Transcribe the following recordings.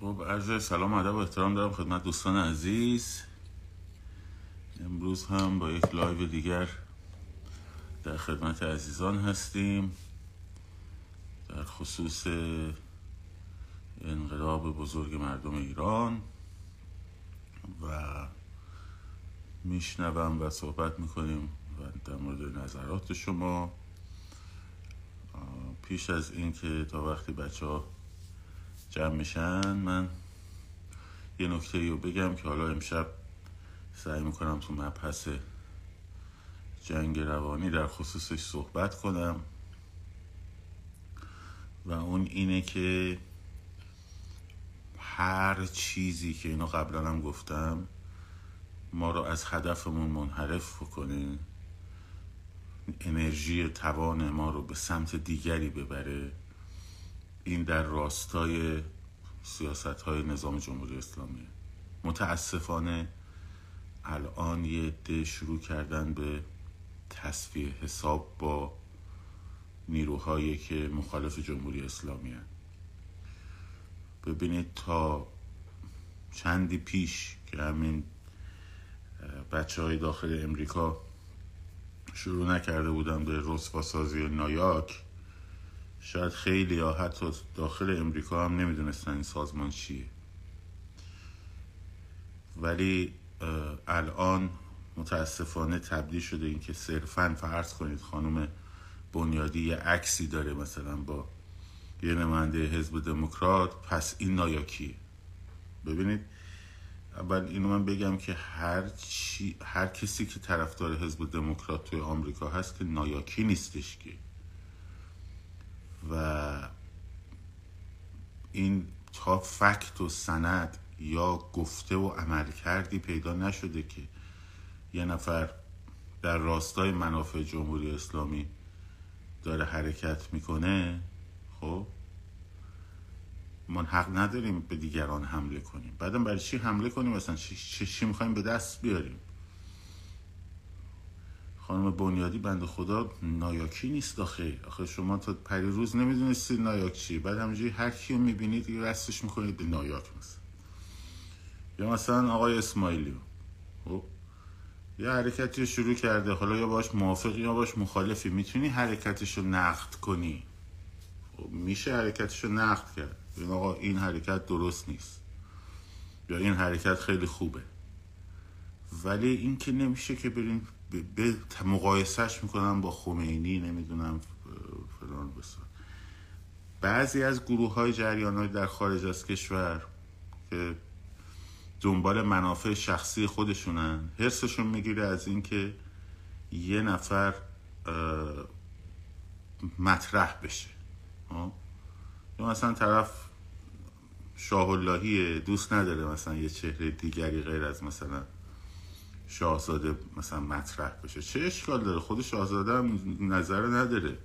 خب عرض سلام ادب و احترام دارم خدمت دوستان عزیز. امروز هم با یک لایو دیگر در خدمت عزیزان هستیم. در خصوص انقلاب بزرگ مردم ایران و میشنوم و صحبت می‌کنیم و در مورد نظرات شما. پیش از اینکه تا وقتی بچه ها جمع میشن من یه نکته رو بگم که حالا امشب سعی می‌کنم تو مبحث جنگ روانی در خصوصش صحبت کنم. و اون اینه که هر چیزی که اینو قبلا هم گفتم ما رو از هدفمون منحرف بکنه. انرژی توان ما رو به سمت دیگری ببره. این در راستای سیاست های نظام جمهوری اسلامی متاسفانه الان یه عده شروع کردن به تصفیه حساب با نیروهایی که مخالف جمهوری اسلامی هن. ببینید تا چندی پیش که همین بچه های داخل امریکا شروع نکرده بودن به رسوا سازی نایاک شاید خیلی یا حتی داخل امریکا هم نمی‌دونستن این سازمان چیه. ولی الان متاسفانه تبدیل شده این که صرفا فرض کنید خانم بنیادی یه عکسی داره مثلا با یه نماینده حزب دموکرات پس این نایاکیه ببینید اول اینو من بگم که هر, چی، هر کسی که طرفدار حزب دموکرات توی آمریکا هست که نایاکی نیستش که. و این تا فکت و سند یا گفته و عمل کردی پیدا نشده که یه نفر در راستای منافع جمهوری اسلامی داره حرکت می‌کنه خب؟ ما حق نداریم به دیگران حمله کنیم. بعدم برای چی حمله کنیم؟ مثلا چی, چی می‌خوایم به دست بیاریم؟ خانم بنیادی بند خدا نایاکی نیست آخه. آخه شما تا پری روز نمی‌دونستید نایاک چی بعد همینجوری هر کیو می‌بینید دیگه رستش می‌کنید به نایاک مثلا. یا مثلا آقای اسماعیلی خب یه حرکتی شروع کرده. حالا یا باش موافقی یا باش مخالفی. می‌تونی حرکتش رو نقد کنی. خب میشه حرکتش رو نقد کرد. این آقا این حرکت درست نیست. یا این حرکت خیلی خوبه. ولی این که نمیشه که بریم به مقایسهش می‌کنم با خمینی نمی‌دونم فلان بسار. بعضی از گروه های جریان های در خارج از کشور که دنبال منافع شخصی خودشونن حرسشون می‌گیره از اینکه یه نفر مطرح بشه. یا مثلا طرف شاه اللهیه دوست نداره مثلا یه چهره دیگری غیر از مثلا شاهزاده مثلا مطرح بشه. چه اشکال داره؟ خود شاهزاده هم نظر نداره.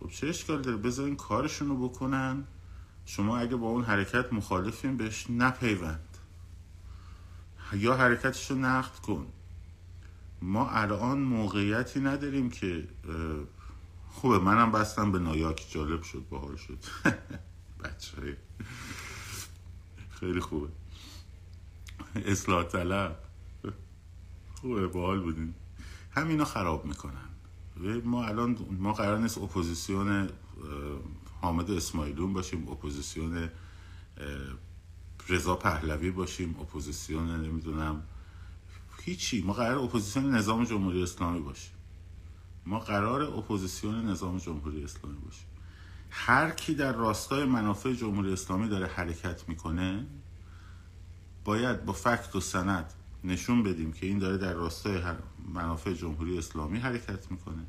خب چه اشکال داره؟ بذارین کارشون رو بکنن. شما اگه با اون حرکت مخالفین بهش نپیوند. یا حرکتش رو نقد کن. ما الان موقعیتی نداریم که خوبه منم بستم به نایاک. جالب شد باحال شد. بچه خیلی خوبه. اصلاح طلب. خوبه باحال بودین همینا خراب می‌کنن. ما الان ما قرار نیست اپوزیسیون حامد اسماعیلون باشیم اپوزیسیون رضا پهلوی باشیم اپوزیسیون نمی‌دونم هیچی. ما قرار اپوزیسیون نظام جمهوری اسلامی باشیم. ما قرار اپوزیسیون نظام جمهوری اسلامی باشیم. هر کی در راستای منافع جمهوری اسلامی داره حرکت می‌کنه باید با fact و سند نشون بدیم که این داره در راستای منافع جمهوری اسلامی حرکت می‌کنه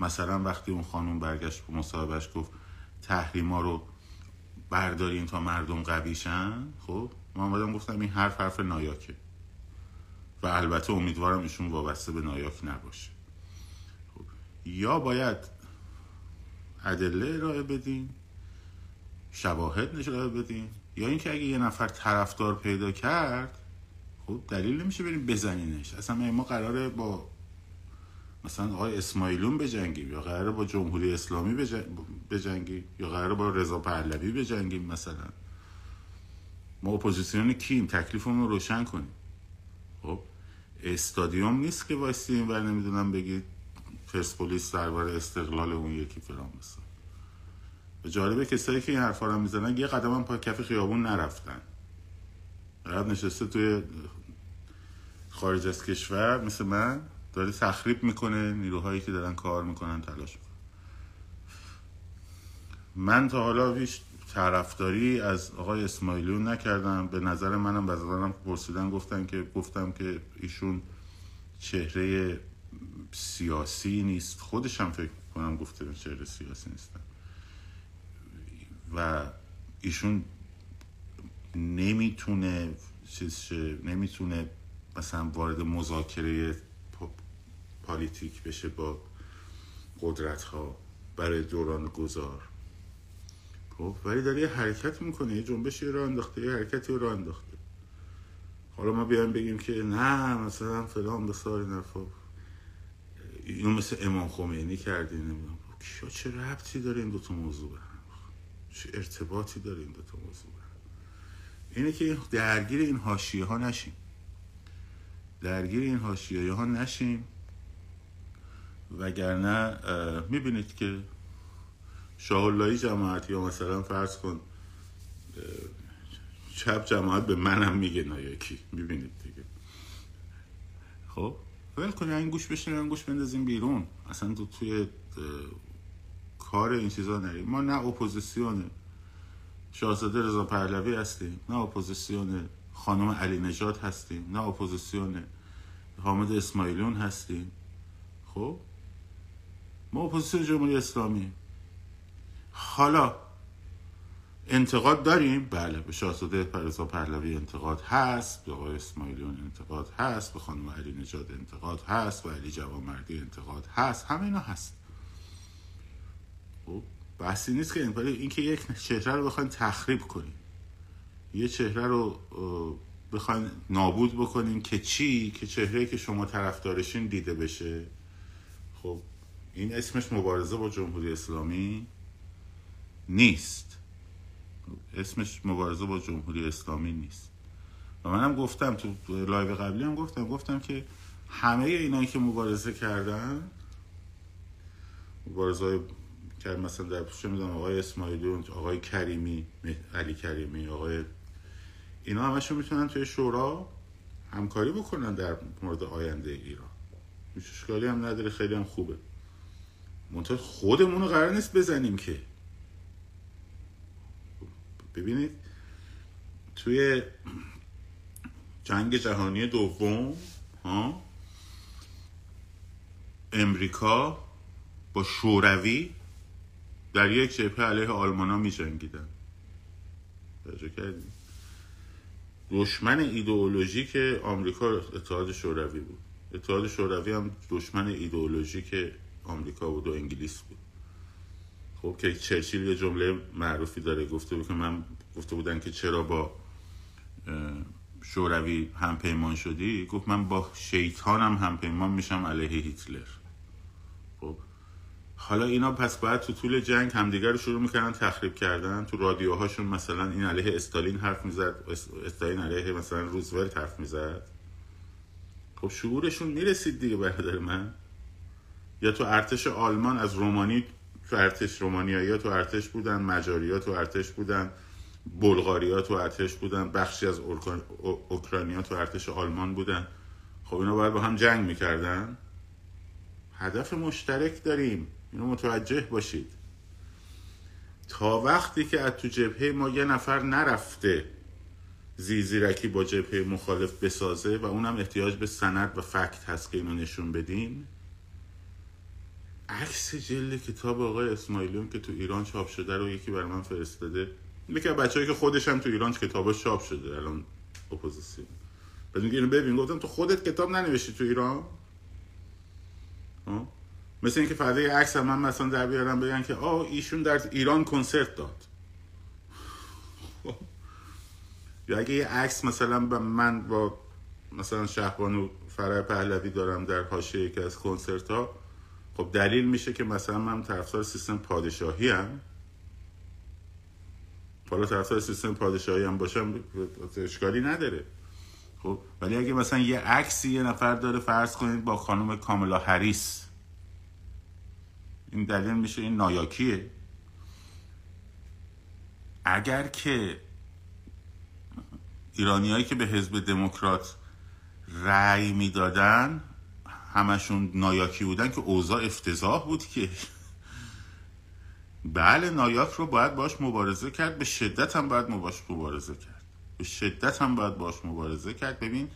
مثلا وقتی اون خانوم برگشت به مصاحبهش گفت تحریما رو بردارین تا مردم قویشن خب من آمدم گفتم این حرف حرف نایاکه و البته امیدوارم ایشون وابسته به نایاک نباشه خب. یا باید ادله ارائه بدین شواهد نشون بدین یا اینکه اگه یه نفر طرفدار پیدا کرد خب دلیل نمیشه بریم بزنینش. اصلا ما قراره با مثلا آقای اسماعیلون بجنگیم یا قراره با جمهوری اسلامی بجنگیم یا قراره با رضا پهلوی بجنگیم مثلا. ما اپوزیسیون کیم تکلیفمون رو روشن کنیم. خب استادیوم نیست که وایسیم و نمی‌دونم بگید پرسپولیس درباره استقلال اون یکی فرام بسن به جالبه کسایی که این حرفا رو می‌زنن یه قدم هم پا کف خیابون نرفتن. بعد نشسته توی خارج از کشور مثل من داره تخریب می‌کنه نیروهایی که دارن کار می‌کنن تلاش می‌کنن. من تا حالا هیچ طرفداری از آقای اسماعیلیون نکردم. به نظر منم و پرسیدن گفتن که گفتم که ایشون چهره سیاسی نیست. خودشم فکر کنم گفته چهره سیاسی نیستن. و ایشون نمی‌تونه چیز نمی‌تونه مثلا وارد مذاکره پالیتیک بشه با قدرت ها برای دوران گذار. خب ولی داره یه حرکت می‌کنه یه جنبشی رو انداخته یه حرکتی رو انداخته. حالا ما بیایم بگیم که نه مثلا فلان بسار نفا اینو مثل امام خمینی کردی نمی‌دونم. کیا چه ربطی داره این دوتا موضوع به چه ارتباطی داره این دوتا موضوع به اینه که درگیر این حاشیه ها نشیم. درگیر این حاشیه ها نشیم. وگرنه می‌بینید که شاه جماعت یا مثلا فرض کن چپ جماعت به منم میگه نایکی می‌بینید دیگه. خب؟ ول کنی این گوش بشین این گوش بندازیم بیرون. اصلا تو توی کار این چیزا نریم. ما نه اپوزیسیون شاهزاده رضا پهلوی هستیم نه اپوزیسیون خانم علی نژاد هستیم نه اپوزیسیون حامد اسماعیلیون هستیم. خب؟ ما اپوزیسیون جمهوری اسلامی. حالا انتقاد داریم؟ بله به شاهزاده رضا پهلوی انتقاد هست به آقای اسماعیلیون انتقاد هست به خانم علی نژاد انتقاد هست به علی جوانمردی انتقاد هست همه اینا هست. خب بحثی نیست که این که یک چهره رو بخواین تخریب کنیم. یه چهره رو بخواین نابود بکنین که چی؟ که چهره که شما طرفدارشین دیده بشه. خب این اسمش مبارزه با جمهوری اسلامی نیست. اسمش مبارزه با جمهوری اسلامی نیست. و منم گفتم تو لایو قبلی هم گفتم گفتم که همه اینایی که مبارزه کردن مبارزه های کرد مثلا در چه می‌دونم آقای اسماعیلی آقای کریمی علی کریمی آقای اینا همشون می‌تونن توی شورا همکاری بکنن در مورد آینده ایران. هیچ هم نداره خیلی هم خوبه. منتها خودمون رو قرار نیست بزنیم که. ببینید توی جنگ جهانی دوم ها امریکا با شوروی در یک جبهه علیه آلمان ها می جنگیدن دشمن ایدئولوژیک آمریکا اتحاد شوروی بود. اتحاد شوروی هم دشمن ایدئولوژیک آمریکا بود و انگلیس بود. خب که چرچیل یه جمله معروفی داره گفته بود که من گفته بودن که چرا با شوروی همپیمان شدی؟ گفت من با شیطانم همپیمان میشم علیه هیتلر. حالا اینا پس باید تو طول جنگ همدیگر رو شروع می‌کردن تخریب کردن. تو رادیوهاشون مثلا این علیه استالین حرف می‌زد استالین علیه مثلا روزولت حرف می‌زد. خب شعورشون می‌رسید دیگه برادر من. یا تو ارتش آلمان از رومانی تو ارتش رومانیایی تو ارتش بودن مجاری تو ارتش بودن بلغاری تو ارتش بودن بخشی از اوکراینیا تو ارتش آلمان بودن. خب اینا باید با هم جنگ می‌کردن. هدف مشترک داریم. اینو متوجه باشید. تا وقتی که از تو جبهه ما یه نفر نرفته زیزیرکی با جبهه مخالف بسازه و اونم احتیاج به سند و فکت هست که اینو نشون بدیم عکس جلد کتاب آقای اسماعیلیون که تو ایران چاپ شده رو یکی بر من فرستاده. یکی بچه‌ای که خودش هم تو ایران کتاباش چاپ شده الان اپوزیسیون. بعد اینو ببین گفتم تو خودت کتاب ننوشتی تو ایران؟ مثل اینکه فردا یه عکس من مثلا در بیارم بگن که آه ایشون در ایران کنسرت داد. یا اگه یه عکس مثلا من با مثلا شهبانو فرح پهلوی دارم در حاشیه یکی از کنسرت ها خب دلیل میشه که مثلا من طرفدار سیستم پادشاهی‌ام حالا طرفدار سیستم پادشاهی هم باشم اشکالی نداره. خب ولی اگه مثلا یه عکسی یه نفر داره فرض کنید با خانم کاملا هریس این دلیل میشه این نایاکیه. اگر که ایرانیایی که به حزب دموکرات رأی می‌دادن همشون نایاکی بودن که اوضاع افتضاح بود که بله نایاک رو باید باش مبارزه کرد به شدت هم باید مبارزه کرد. به شدت هم باید باش مبارزه کرد. ببین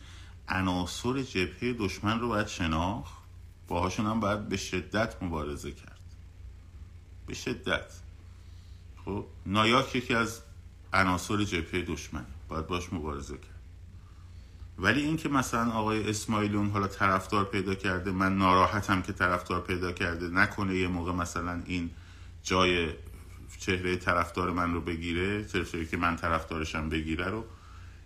عناصر جبهه دشمن رو باید شناخت باهاشون هم باید به شدت مبارزه کرد. به شدت. خب نایاک یکی از عناصر جبهه دشمن. باید باش مبارزه کرد. ولی اینکه مثلا آقای اسماعیلون حالا طرفدار پیدا کرده من ناراحتم که طرفدار پیدا کرده نکنه یه موقع مثلا این جای چهره طرفدار من رو بگیره چهره که من طرفدارشم بگیره رو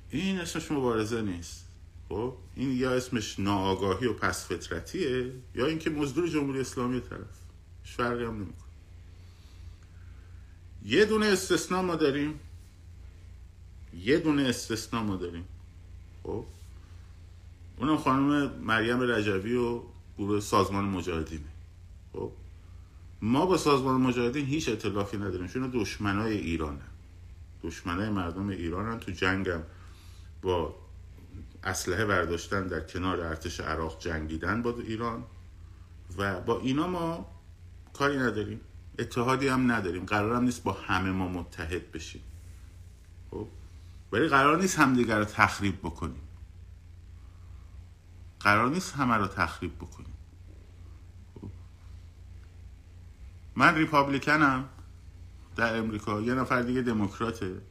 این اسمش مبارزه نیست. خب این یا اسمش ناآگاهی و پس فطرتیه یا اینکه مزدور جمهوری اسلامی طرف. فرقی هم نمی‌کنه. یه دونه استثنا ما داریم. یه دونه استثنا ما داریم. خب؟ اونم خانم مریم رجوی و گروه سازمان مجاهدینه. خب؟ ما با سازمان مجاهدین هیچ اطلافی نداریم. چون دشمنای ایرانه دشمنای مردم ایرانن. تو جنگم با اسلحه برداشتن در کنار ارتش عراق جنگیدن با ایران. و با اینا ما کاری نداریم. اتحادی هم نداریم. قرارم نیست با همه ما متحد بشیم. خب؟ ولی قرار نیست همدیگر رو تخریب بکنیم. قرار نیست همه رو تخریب بکنیم. خب. من ریپابلیکنم. در امریکا. یه نفر دیگه دموکراته.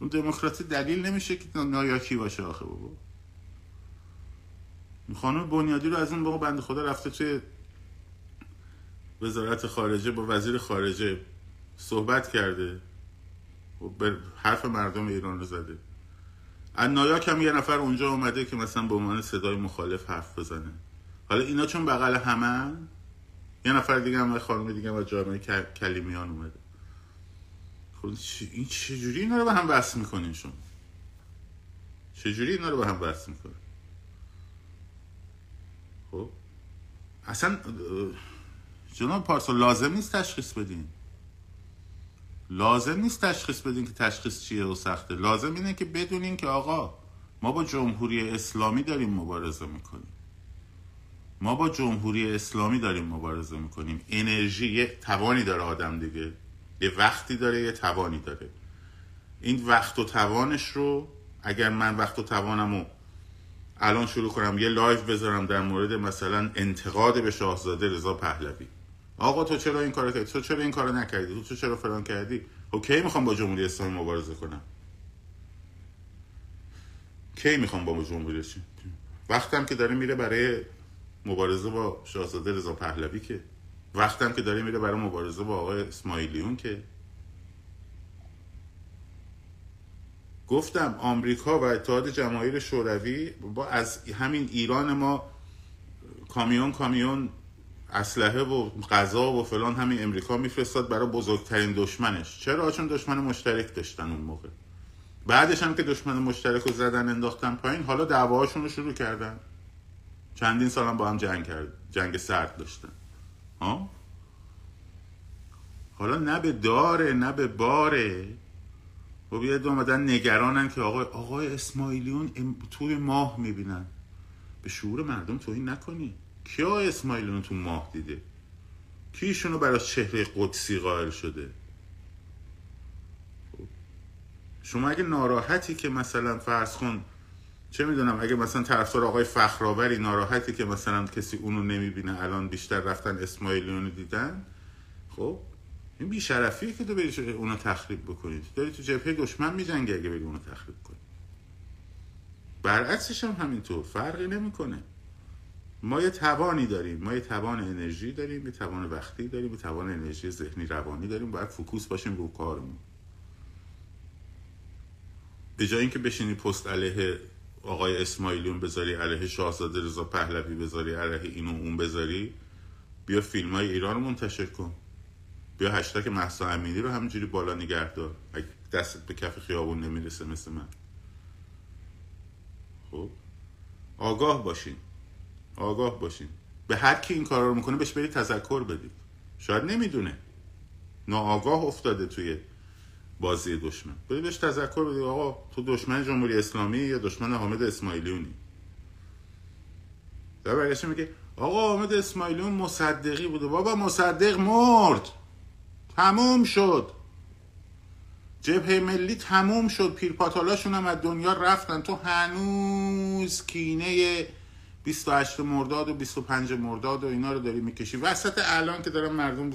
اون دموکراتی دلیل نمیشه که نایاکی باشه آخه بابا. خانم بنیادی رو از اون موقع بنده خدا رفته توی وزارت خارجه با وزیر خارجه صحبت کرده. و به حرف مردم ایران رو زده. از نایاک هم یه نفر اونجا اومده که مثلا به عنوان صدای مخالف حرف بزنه. حالا اینا چون بغل همه یه نفر دیگه هم خانم دیگه هم جامعه کلیمیان اومده. خب این چجوری اینا رو به هم بحث می‌کنین شما؟ چجوری اینا رو به هم بحث می‌کنین؟ خب اصلا جناب پارسا لازم نیست تشخیص بدین. لازم نیست تشخیص بدین که تشخیص چیه و سخته. لازم اینه که بدونین که آقا ما با جمهوری اسلامی داریم مبارزه می‌کنیم. ما با جمهوری اسلامی داریم مبارزه می‌کنیم. انرژی یه توانی داره آدم دیگه. یه وقتی داره یه توانی داره. این وقت و توانش رو اگر من وقت و توانم رو الان شروع کنم یه لایف بذارم در مورد مثلا انتقاد به شاهزاده رضا پهلوی. آقا تو چرا این کارو کردی؟ تو چرا این کارو نکردی؟ تو چرا فلان کردی؟ خب کی می‌خوام با جمهوری اسلامی مبارزه کنم. کی می‌خوام با جمهوری اسلامی؟ وقتم که داره میره برای مبارزه با شاهزاده رضا پهلوی که. وقتم که داره میره برای مبارزه با آقای اسماعیلیون که. گفتم آمریکا و اتحاد جماهیر شوروی با از همین ایران ما کامیون کامیون اسلحه و غذا و فلان همین امریکا میفرستاد برای بزرگترین دشمنش. چرا؟ چون دشمن مشترک داشتن اون موقع. بعدش هم که دشمن مشترک رو زدن انداختن پایین حالا دعواهاشون رو شروع کردن. چندین سال هم با هم جنگ کرد جنگ سرد داشتن. ها؟ حالا نه به داره نه به باره. و خب یه آمدن نگرانن که آقای, آقای اسماعیلیون توی ماه می‌بینن. به شعور مردم توهین نکنی. کیا اسماعیلیون تو ماه دیده کیشونو برای چهره قدسی قائل شده. شما اگه ناراحتی که مثلا فرض کن چه می‌دونم اگه مثلا طرفدار آقای فخرآوری ناراحتی که مثلا کسی اونو نمی‌بینه الان بیشتر رفتن اسماعیلیون دیدن خب این بیشرفیه که تو بری اونو تخریب بکنید داری تو جبهه دشمن میجنگی اگه بری اونو تخریب کنی. برعکسش هم همینطور فرقی نمی‌کنه. ما یه توانی داریم. ما یه توان انرژی داریم یه توان وقتی داریم یه توان انرژی ذهنی روانی داریم. باید فوکوس باشیم رو کارمون. به جای اینکه بشینی پست علیه آقای اسماعیلیون بذاری علیه شاهزاده رضا پهلوی بذاری علیه اینو اون بذاری بیا فیلم های ایران رو منتشر کن. بیا هشتک محسا امینی رو همینجوری بالا نگه دار. دستت به کف خیابون نمی‌رسه مثل من. خب؟ آگاه باشین. آگاه باشین به هر کی این کار رو می‌کنه بهش برید تذکر بدید. شاید نمی‌دونه. ناآگاه افتاده توی بازی دشمن. برید بهش تذکر بدید. آقا تو دشمن جمهوری اسلامی یا دشمن حامد اسماعیلیونی؟ در برگشت میگه آقا حامد اسماعیلیون مصدقی بوده. بابا مصدق مرد. تموم شد. جبهه ملی تموم شد. پیرپاتالاشون هم از دنیا رفتن. تو هنوز کینه 28 مرداد و 25 مرداد و اینا رو داری می‌کشی. وسط الان که دارن مردم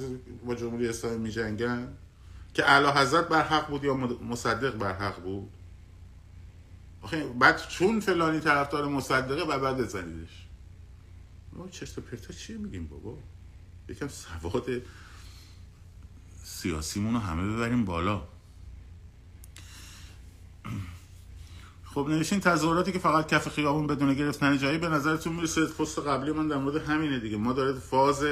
با جمهوری اسلامی میجنگن که اعلی حضرت بر حق بود یا مصدق بر حق بود؟ آخه بعد چون فلانی طرفدار مصدقه و بعد بزنیدش. ما چشت پرتا چیه میگیم بابا؟ یکم سواد سیاسیمون رو همه ببریم بالا. خب نوشین تظاهراتی که فقط کف خیابون بدون گرفتن جایی به نظرتون می‌رسه؟ پست قبلی من در مورد همینه دیگه. ما داره فاز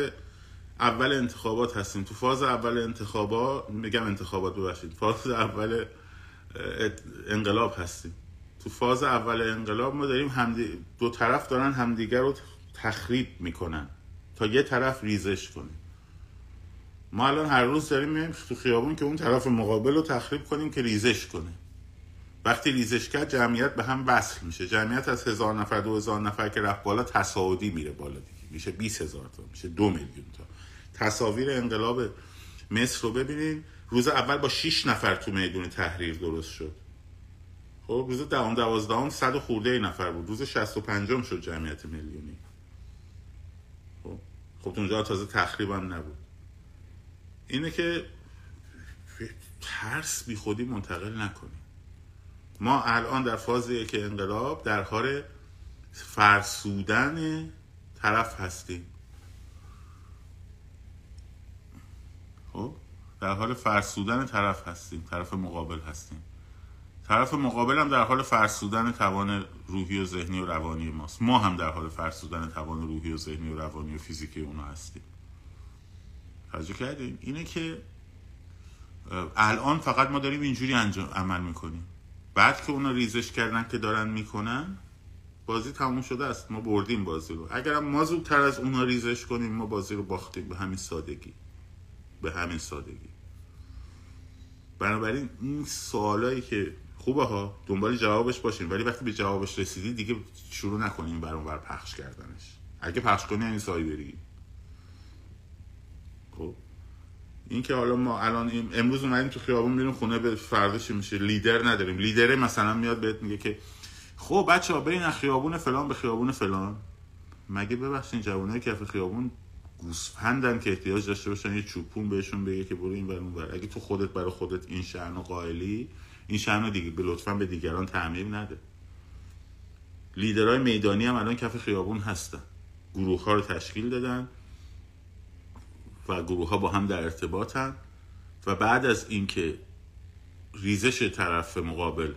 اول انتخابات هستیم. تو فاز اول انتخابات میگم انتخابات ببخشید. فاز اول انقلاب هستیم. تو فاز اول انقلاب ما داریم همدی... دو طرف دارن همدیگر رو تخریب می‌کنن. تا یه طرف ریزش کنه ما الان هر روز داریم میایم تو خیابون که اون طرف مقابل رو تخریب کنیم که ریزش کنه. وقتی ریزش کرد جمعیت به هم وصل میشه. جمعیت از هزار نفر دو هزار نفر که رفت بالا تصاعدی میره بالا دیگه. میشه 20 هزار تا میشه دو میلیون تا. تصاویر انقلاب مصر رو ببینید روز اول با 6 نفر تو میدون تحریر درست شد. خب روز دوام دوازدهم صد خورده نفر بود. روز 65 شد جمعیت میلیونی. خب خب اونجا تازه تخریبم نبود. اینه که ترس بی خودی منتقل نکنیم ما الان در فاز که انقلاب در حال فرسودن طرف هستیم. خب؟ در حال فرسودن طرف هستیم طرف مقابل هستیم. طرف مقابل هم در حال فرسودن توان روحی و ذهنی و روانی ماست. ما هم در حال فرسودن توان روحی و ذهنی و روانی و فیزیکی اونا هستیم. توجه کردیم اینه که الان فقط ما داریم اینجوری انجام عمل می‌کنیم. بعد که اونا ریزش کردن که دارن می‌کنن بازی تموم شده است. ما بردیم بازی رو. اگرم ما زودتر از اونا ریزش کنیم ما بازی رو باختیم. به همین سادگی. به همین سادگی. بنابراین این سوالایی که خوبه ها دنبال جوابش باشین. ولی وقتی به جوابش رسیدی دیگه شروع نکنیم بر بر پخش کردنش. اگه پخش کنی یعنی سایی بری خب؟ این که حالا ما الان امروز اومدیم تو خیابون میریم خونه به فرداش میشه؟ لیدر نداریم. لیدره مثلا میاد بهت میگه که خب بچه ها برین خیابون فلان به خیابون فلان. مگه ببخشین جوانای کف خیابون گوسفندن که احتیاج داشته باشن یه چوپون بهشون بگه که برو این اون بر اگه تو خودت برای خودت این شأن و قائلی این شأن دیگه به لطفا به دیگران تعمیم نده. لیدرهای میدانی هم الان کف خیابون هستن. گروه ها رو تشکیل دادن. و گروه ها با هم در ارتباطن و بعد از اینکه ریزش طرف مقابل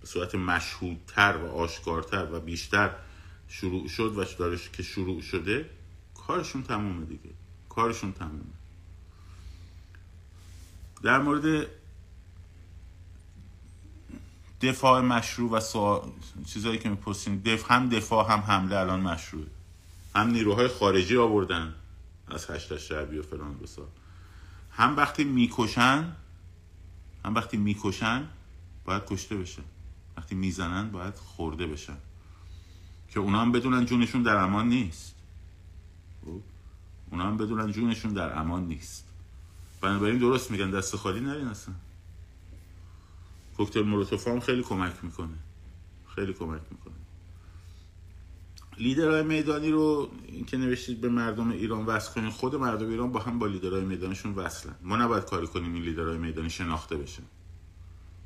به صورت مشهودتر و آشکارتر و بیشتر شروع شد و دارش که شروع شده کارشون تمومه دیگه. کارشون تمومه. در مورد دفاع مشروع و سوال چیزایی که می‌پرسیم دف... هم دفاع هم حمله الان مشروعه. هم نیروهای خارجی آوردن. از هشت شعبی و فلان بسا هم وقتی می‌کشن هم وقتی می‌کشن باید کشته بشن. وقتی می‌زنن باید خورده بشن. که اونا هم بدونن جونشون در امان نیست. خب؟ اونا هم بدونن جونشون در امان نیست. بنابراین درست میگن. دست خالی نرین اصلا. کوکتل مولوتوف هم خیلی کمک می‌کنه. خیلی کمک می‌کنه. لیدرهای میدانی رو که نوشتید به مردم ایران وصل کنید خود مردم ایران با هم با لیدرهای میدانشون وصلن. ما نباید کاری کنیم این لیدرهای میدانی شناخته بشن.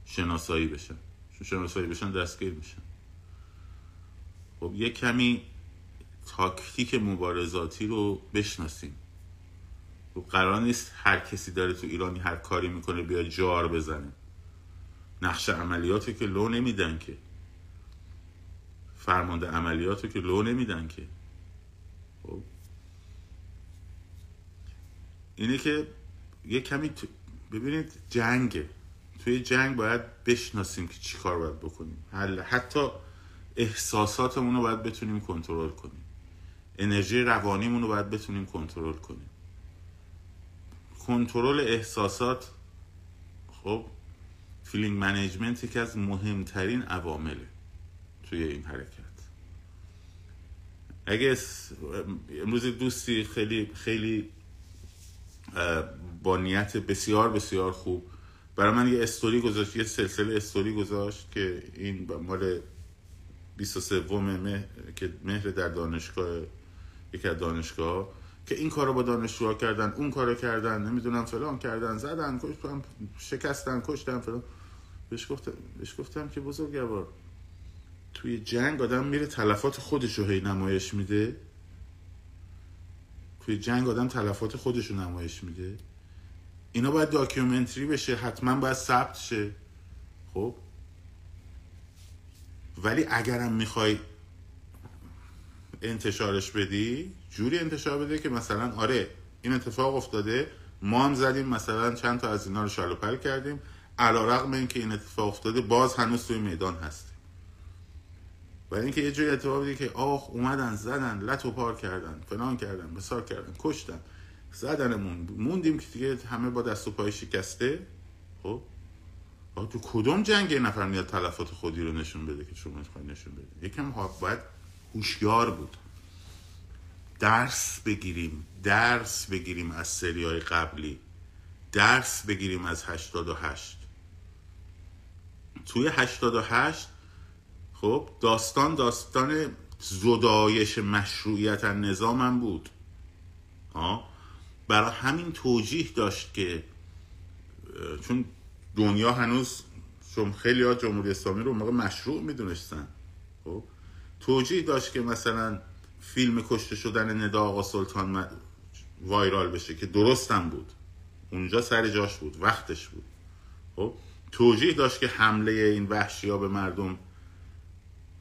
شناسایی بشن. چون شناسایی بشن دستگیر میشن. خب یه کمی تاکتیک مبارزاتی رو بشناسیم. خب قرار نیست هر کسی داره تو ایرانی هر کاری می‌کنه بیا جار بزنه. نقش عملیاتی که لو نمیدن که. فرمانده عملیات رو که لو نمیدن که. خب. اینه که یه کمی ببینید جنگ توی جنگ باید بشناسیم که چی کار باید بکنیم. حتی احساساتمون رو باید بتونیم کنترل کنیم. انرژی روانیمون رو باید بتونیم کنترل کنیم. کنترل احساسات خب feeling management یکی از مهمترین عوامله. توی این حرکت. اگه امروز دوستی خیلی خیلی با نیت بسیار بسیار خوب برای من یه استوری گذاشت یه سلسله استوری گذاشت که این مال 23 مهر که مهر در دانشگاه یکی از دانشگاه که این کارو با دانشجوها کردن اون کارو کردن نمی‌دونم فلان کردن زدن کشتن شکستن کشتن فلان. بهش گفتم بهش گفتم که بزرگوار توی جنگ آدم میره تلفات خودش رو هی نمایش میده؟ توی جنگ آدم تلفات خودش رو نمایش میده؟ اینا باید داکیومنتری بشه حتما باید ثبت شه. خب؟ ولی اگرم می‌خوای انتشارش بدی جوری انتشار بده که مثلا آره این اتفاق افتاده ما هم زدیم مثلا چند تا از اینا رو شالوپل کردیم. علا رقم این که این اتفاق افتاده باز هنوز توی میدان هست. ولی اینکه یه جایی اتفاق بودی که آخ اومدن زدن لط و پار کردن فلان کردن بسار کردن کشتن. زدنمون. موندیم که دیگه همه با دست و پای شکسته. خب؟ تو کدوم جنگ نفر میاد تلفات خودی رو نشون بده که شما می‌خوای نشون بده؟ یکم باید هوشیار بود. درس بگیریم درس بگیریم از سری های قبلی. درس بگیریم از 88 توی 88 خب داستان داستان زدایش مشروعیت نظامم بود. آه برای همین توجیه داشت که چون دنیا هنوز چون خیلی ها جمهوری اسلامی رو موقع مشروع می‌دونستن. خب توجیه داشت که مثلا فیلم کشته شدن ندا آقا سلطان وایرال بشه که درستم بود. اونجا سر جاش بود وقتش بود. خب توجیه داشت که حمله این وحشی ها به مردم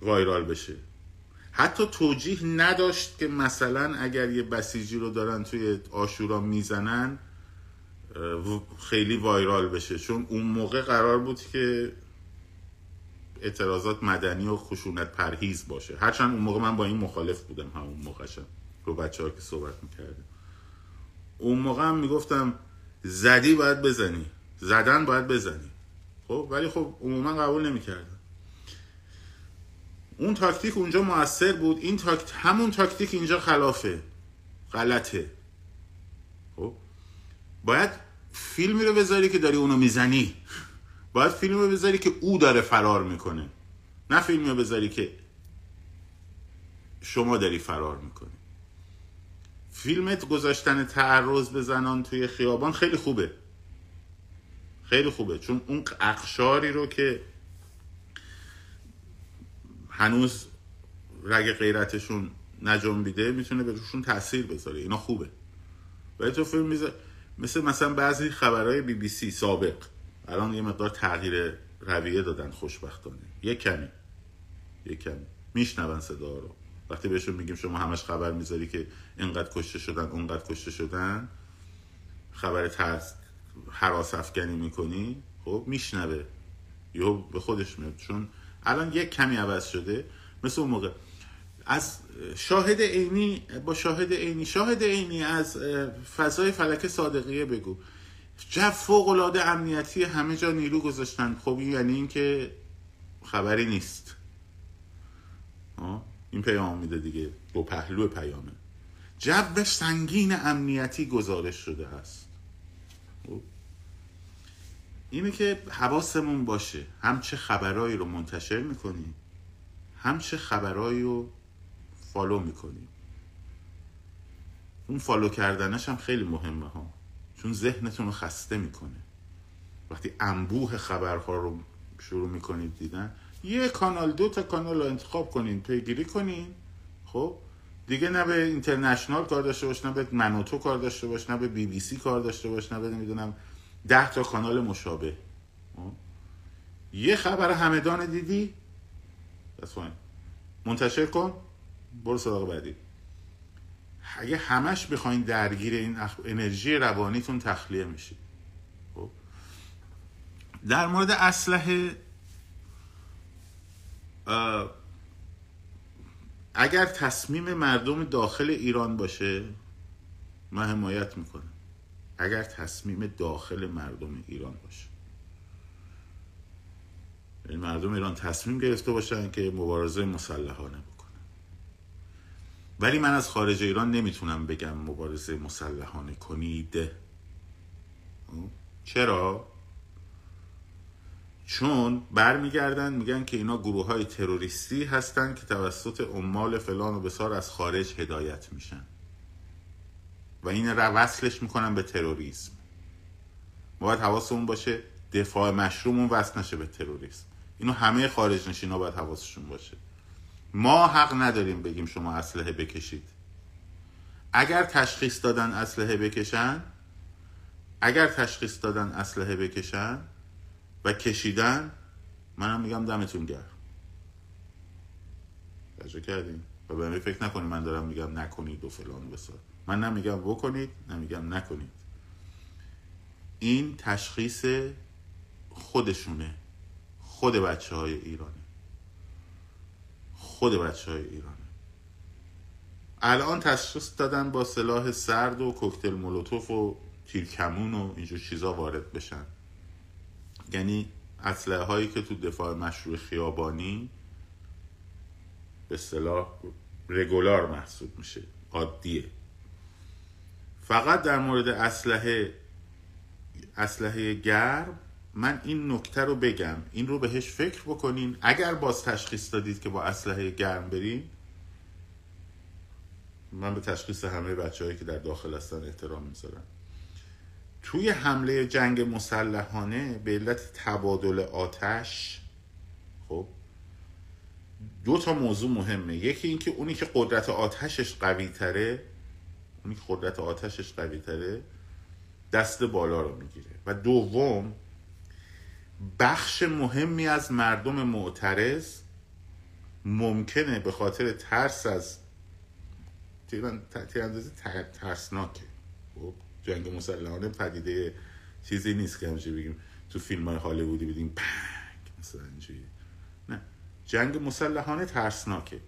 وایرال بشه. حتی توجیه نداشت که مثلا اگر یه بسیجی رو دارن توی آشورا می‌زنن خیلی وایرال بشه. چون اون موقع قرار بود که اعتراضات مدنی و خشونت پرهیز باشه. هرچند اون موقع من با این مخالف بودم همون موقعشم رو بچه که صحبت می‌کردم اون موقع هم می‌گفتم زدی باید بزنی. زدن باید بزنی. خب ولی خب عموما قبول نمی‌کردم. اون تاکتیک اونجا موثر بود. این تاکت همون تاکتیک اینجا خلافه. غلطه. خب؟ باید فیلمی رو بذاری که داری اونو می‌زنی. باید فیلمی رو بذاری که او داره فرار می‌کنه. نه فیلمی رو بذاری که شما داری فرار می‌کنی. فیلمت گذاشتن تعرض به زنان توی خیابان خیلی خوبه. خیلی خوبه. چون اون اقشاری رو که هنوز رگ غیرتشون نجنبیده می‌تونه به روشون تاثیر بذاره. اینا خوبه. ولی تو فیلم میزه مثل مثلا بعضی خبرهای بی بی سی سابق. الان یه مقدار تغییر رویه دادن خوشبختانه. یه کمی یه کمی میشنون صدا رو. وقتی بهشون میگیم شما همش خبر می‌ذاری که اینقدر کشته شدن اونقدر کشته شدن خبر ترس حراس افکنی می‌کنی خب میشنوه. یا به خودش میاد. چون الان یک کمی عوض شده. مثل اون موقع. از شاهد عینی با شاهد عینی. شاهد عینی از فضای فلک صادقیه بگو. جو فوق العاده امنیتی همه جا نیرو گذاشتن. خب یعنی اینکه خبری نیست. این پیام میده دیگه. دو پهلو پیامه. جو سنگین امنیتی گزارش شده هست. خب؟ اینه که حواسمون باشه. هم چه خبرهایی رو منتشر می‌کنیم هم چه خبرهایی رو follow می‌کنیم اون follow کردنش هم خیلی مهمه ها. چون ذهنتون رو خسته می‌کنه. وقتی انبوه خبرها رو شروع می‌کنید دیدن یه کانال دو تا کانال رو انتخاب کنین پیگیری کنین. خب؟ دیگه نه به اینترنشنال کار داشته باش نه به منوتو کار داشته باش نه به بی بی سی کار داشته باش نه به نمی‌دونم ده تا کانال مشابه. خب؟ یه خبر همدان دیدی؟ بس منتشر کن. برو سراغ بعدی. اگه همش بخواین درگیر این انرژی روانیتون تخلیه میشید خب؟ در مورد اسلحه اگر تصمیم مردم داخل ایران باشه من حمایت می‌کنم. اگر تصمیم داخل مردم ایران باشه. یعنی مردم ایران تصمیم گرفته باشن که مبارزه مسلحانه بکنن. ولی من از خارج ایران نمی‌تونم بگم مبارزه مسلحانه کنید. چرا؟ چون برمیگردن میگن که اینا گروه های تروریستی هستن که توسط عمال فلان و بسار از خارج هدایت میشن. و این رو وصلش می‌کنن به تروریسم. باید حواسمون باشه دفاع مشرومون وصل نشه به تروریسم. اینو همه خارج نشینا باید حواسشون باشه. ما حق نداریم بگیم شما اسلحه بکشید. اگر تشخیص دادن اسلحه بکشن اگر تشخیص دادن اسلحه بکشن و کشیدن منم میگم دمتون گرم. توجه کردیم و به فکر نکنید من دارم میگم نکنید و فلان و بسار. من نمیگم بکنید نمیگم نکنید. این تشخیص خودشونه. خود بچه های ایرانه. خود بچه های ایرانه. الان تشخیص دادن با سلاح سرد و کوکتل مولوتوف و تیرکمون و اینجور چیزا وارد بشن. یعنی اسلحه هایی که تو دفاع مشروع خیابانی به صلاح رگولار محسوب میشه. عادیه. فقط در مورد اسلحه اسلحه گرم من این نکته رو بگم. این رو بهش فکر بکنین. اگر باز تشخیص دادید که با اسلحه گرم برین من به تشخیص همه بچه هایی که در داخل هستن احترام می‌ذارم. توی حمله جنگ مسلحانه به علت تبادل آتش خب دو تا موضوع مهمه. یکی اینکه اونی که قدرت آتشش قوی تره اونی که قدرت آتشش قوی تره دست بالا رو می‌گیره. و دوم بخش مهمی از مردم معترض ممکنه به خاطر ترس از تیراندازی ترسناکه. خب جنگ مسلحانه پدیده چیزی نیست که همچه بگیم تو فیلم های هالیوودی دیدیم bang مثلا نه. جنگ مسلحانه ترسناکه.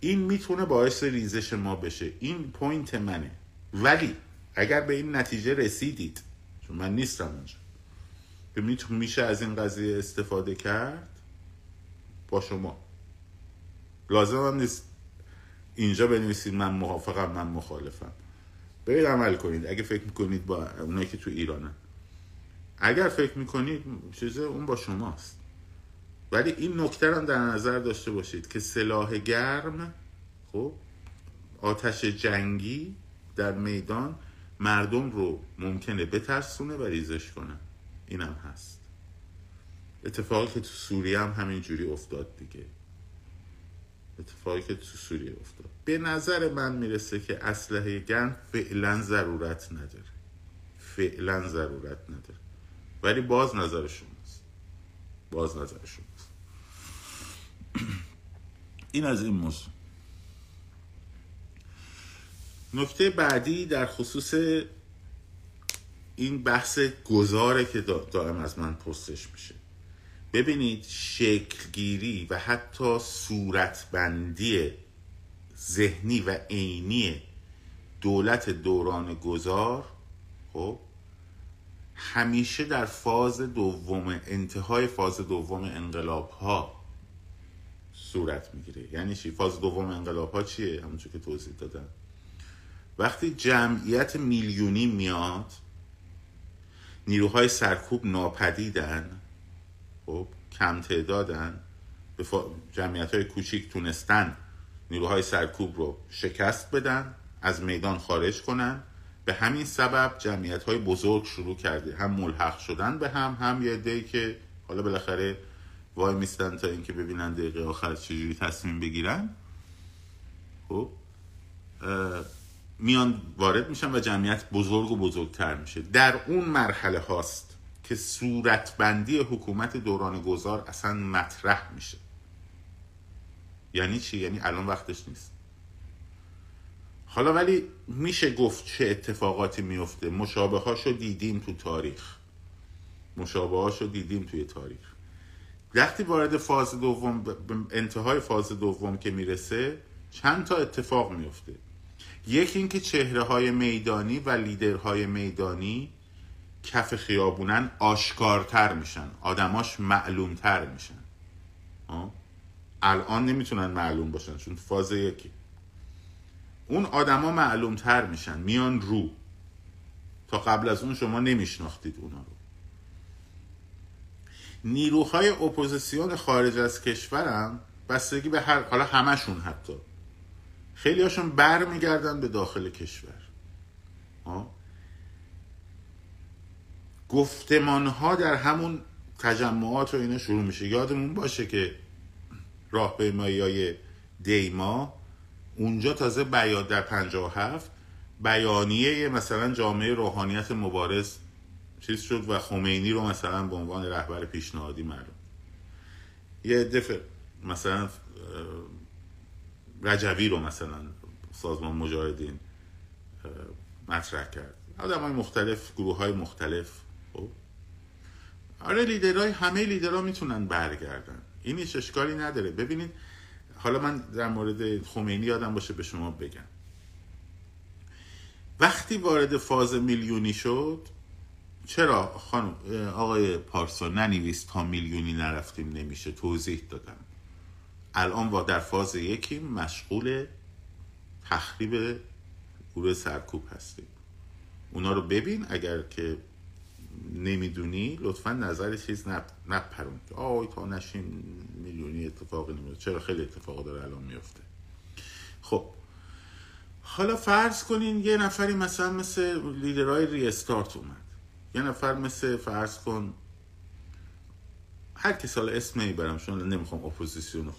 این می‌تونه باعث ریزش ما بشه. این point منه. ولی اگر به این نتیجه رسیدید چون من نیستم اونجا که میشه از این قضیه استفاده کرد با شما. لازم هم نیست اینجا بنویسید من موافقم من مخالفم. برید عمل کنید. اگه فکر می‌کنید با اونایی که تو ایرانن. اگر فکر می‌کنید چیزه اون با شماست. ولی این نکته رو در نظر داشته باشید که سلاح گرم خب آتش جنگی در میدان مردم رو ممکنه بترسونه و ریزش کنه. اینم هست. اتفاقی که تو سوریه هم همین جوری افتاد دیگه. اتفاقی که تو سوریه افتاد. به نظر من می‌رسه که اسلحه گرم فعلا ضرورت نداره. فعلا ضرورت نداره. ولی باز نظر شماست. باز نظر شماست. این از این موضوع. نکته بعدی در خصوص این بحث گذاره که دائم از من پرسش میشه. ببینید شکلگیری و حتی صورتبندی ذهنی و عینی دولت دوران گذار خب همیشه در فاز دوم انتهای فاز دوم انقلاب ها صورت می‌گیره. یعنی چی؟ فاز دوم انقلاب ها چیه همونجور که توضیح دادم. وقتی جمعیت میلیونی میاد نیروهای سرکوب ناپدیدن خب کم تعدادن به جمعیت های کوچیک تونستن نیروهای سرکوب رو شکست بدن از میدان خارج کنن. به همین سبب جمعیت های بزرگ شروع کرده. هم ملحق شدن به هم هم یه که حالا بالاخره وای میستن تا اینکه ببینن دقیقه آخر چجوری تصمیم بگیرن. خب میان وارد میشن و جمعیت بزرگ و بزرگتر میشه. در اون مرحله هاست که صورتبندی حکومت دوران گذار اصلا مطرح میشه. یعنی چی؟ یعنی الان وقتش نیست. حالا ولی میشه گفت چه اتفاقاتی میفته. مشابه هاشو دیدیم تو تاریخ. مشابهاش رو دیدیم توی تاریخ. وقتی وارد فاز دوم انتهای فاز دوم که می‌رسه چند تا اتفاق میفته. یکی اینکه چهره های میدانی و لیدرهای میدانی کف خیابونن آشکارتر میشن. آدماش معلومتر میشن. الان نمی‌تونن معلوم باشن چون فاز یکی. اون آدما معلومتر میشن میان رو. تا قبل از اون شما نمیشناختید اونا رو. نیروهای اپوزیسیون خارج از کشورم بستگی به هر حالا همشون حتی. خیلی هاشون بر میگردن به داخل کشور. گفتمان ها در همون تجمعات و اینا شروع میشه. یادمون باشه که راه های دیما اونجا تازه بیاد در هفت بیانیه مثلا جامعه روحانیت مبارز چیز شد و خمینی رو مثلا به عنوان رهبر پیشنهادی معلوم یه دفعه مثلا رجوی رو مثلا سازمان مجاهدین مطرح کرد. آدم های مختلف گروه های مختلف. خب؟ آره لیدرهای همه لیدرها می‌تونن برگردن. این هیچ اشکالی نداره. ببینید حالا من در مورد خمینی یادم باشه به شما بگم. وقتی وارد فاز میلیونی شد چرا خانم آقای پارسا ننویس تا میلیونی نرفتیم نمیشه توضیح دادم. الان با در فاز یکی مشغول تخریب گروه سرکوب هستیم. اونا رو ببین اگر که نمی‌دونی لطفا نظر چیز نپرون. که آی تا نشیم میلیونی اتفاقی نمیفته. چرا خیلی اتفاق داره الان میفته. خب حالا فرض کنین یه نفری مثلا مثل لیدرهای ریستارت اومد. یه نفر مثل فرض کن هر کی سال اسم نمی‌برم چون نمی‌خوام اپوزیسیون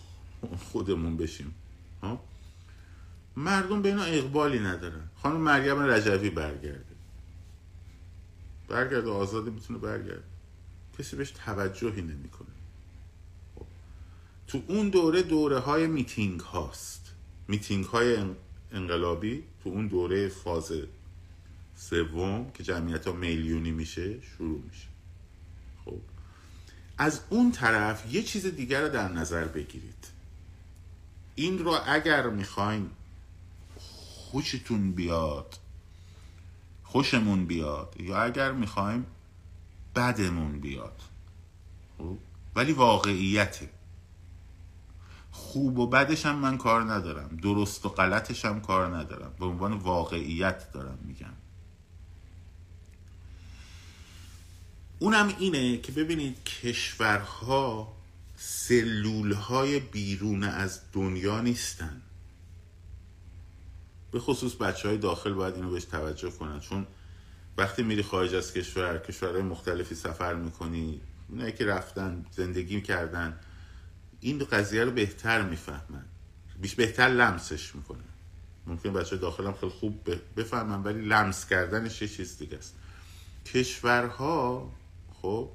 خودمون بشیم. ها؟ مردم به اینا اقبالی ندارن. خانم مریم رجوی برگرده. برگرده آزادی می‌تونه برگرده. کسی بهش توجهی نمی‌کنه. تو اون دوره دوره های میتینگ هاست. میتینگ های انقلابی تو اون دوره فاز سوم که جمعیت ها میلیونی میشه شروع میشه. خب. از اون طرف یه چیز دیگر رو در نظر بگیرید. این رو اگر می‌خواین خوشتون بیاد خوشمون بیاد یا اگر می‌خوایم بدمون بیاد. خب؟ ولی واقعیته. خوب و بدش هم من کار ندارم. درست و غلطش هم کار ندارم. به عنوان واقعیت دارم میگم. اونم اینه که ببینید کشورها سلولهای بیرون از دنیا نیستن. به خصوص بچه های داخل باید اینو بهش توجه کنن. چون وقتی میری خارج از کشور کشورهای مختلفی سفر می‌کنی اونایی که رفتن زندگی کردن این قضیه رو بهتر می‌فهمن. بیش بهتر لمسش می‌کنن. ممکن بچه داخل هم خیلی خوب بفهمن ولی لمس کردنش یه چیز دیگه است. کشورها خب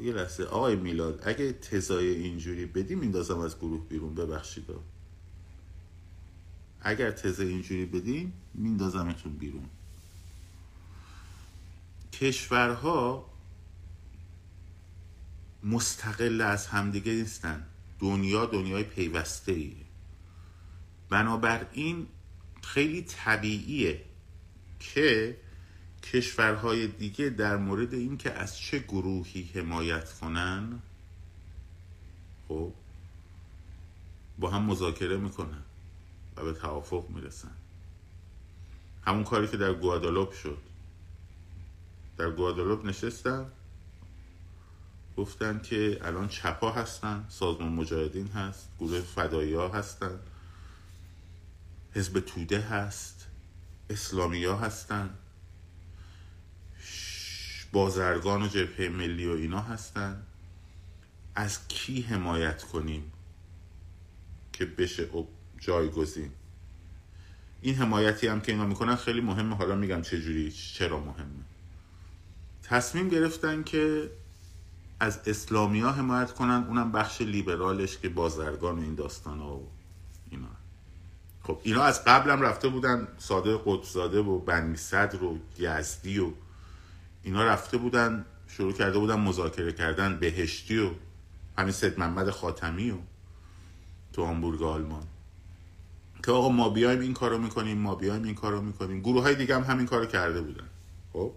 یه لحظه. آقای میلاد اگه تزای اینجوری بدی میندازم از گروه بیرون. ببخشید اگر تزه اینجوری بدیم میندازمتون بیرون. کشورها مستقل از همدیگه نیستن. دنیا دنیای پیوسته ایه بنابراین خیلی طبیعیه که کشورهای دیگه در مورد اینکه از چه گروهی حمایت کنن؟ خب با هم مذاکره می‌کنن و به توافق می‌رسن. همون کاری که در گوادالوپ شد. در گوادالوپ نشستن گفتن که الان چپا هستن سازمان مجاهدین هست گروه فدایی ها هستن حزب توده هست اسلامی ها هستن. بازرگان و جبهه ملی و اینا هستن. از کی حمایت کنیم که بشه جایگزین؟ این حمایتی هم که اینا می‌کنن خیلی مهمه. حالا میگم چه جوری چرا مهمه. تصمیم گرفتن که از اسلامی ها حمایت کنن. اونم بخش لیبرالش که بازرگان و این داستان ها و اینا. خب اینا از قبل هم رفته بودن. ساده قدسزاده و بنی صدر و یزدی و اینا رفته بودن شروع کرده بودن مذاکره کردن بهشتی و همین سید محمد خاتمی و تو هامبورگ آلمان. که آقا ما بیایم این کارو می‌کنیم ما بیایم این کارو می‌کنیم. گروه های دیگه هم همین کارو کرده بودن. خب؟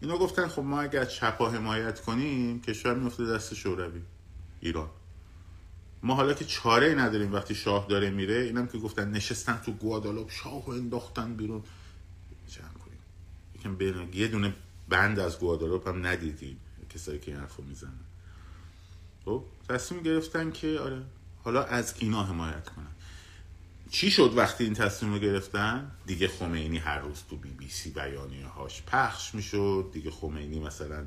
اینا گفتن خب ما اگر چپا حمایت کنیم کشور میفته دست شوروی ایران. ما حالا که چاره نداریم وقتی شاه داره میره اینم که گفتن نشستن تو گوادالوپ شاه انداختن بیرون. جمع کنیم. یکم یه دونه بند از گوادالوپ هم ندیدیم کسایی که این حرفو می‌زنن. خب تصمیم گرفتن که آره. حالا از اینا حمایت کنن. چی شد وقتی این تصمیم رو گرفتن؟ دیگه خمینی هر روز تو بی بی سی بیانیه هاش پخش می‌شد. دیگه خمینی مثلا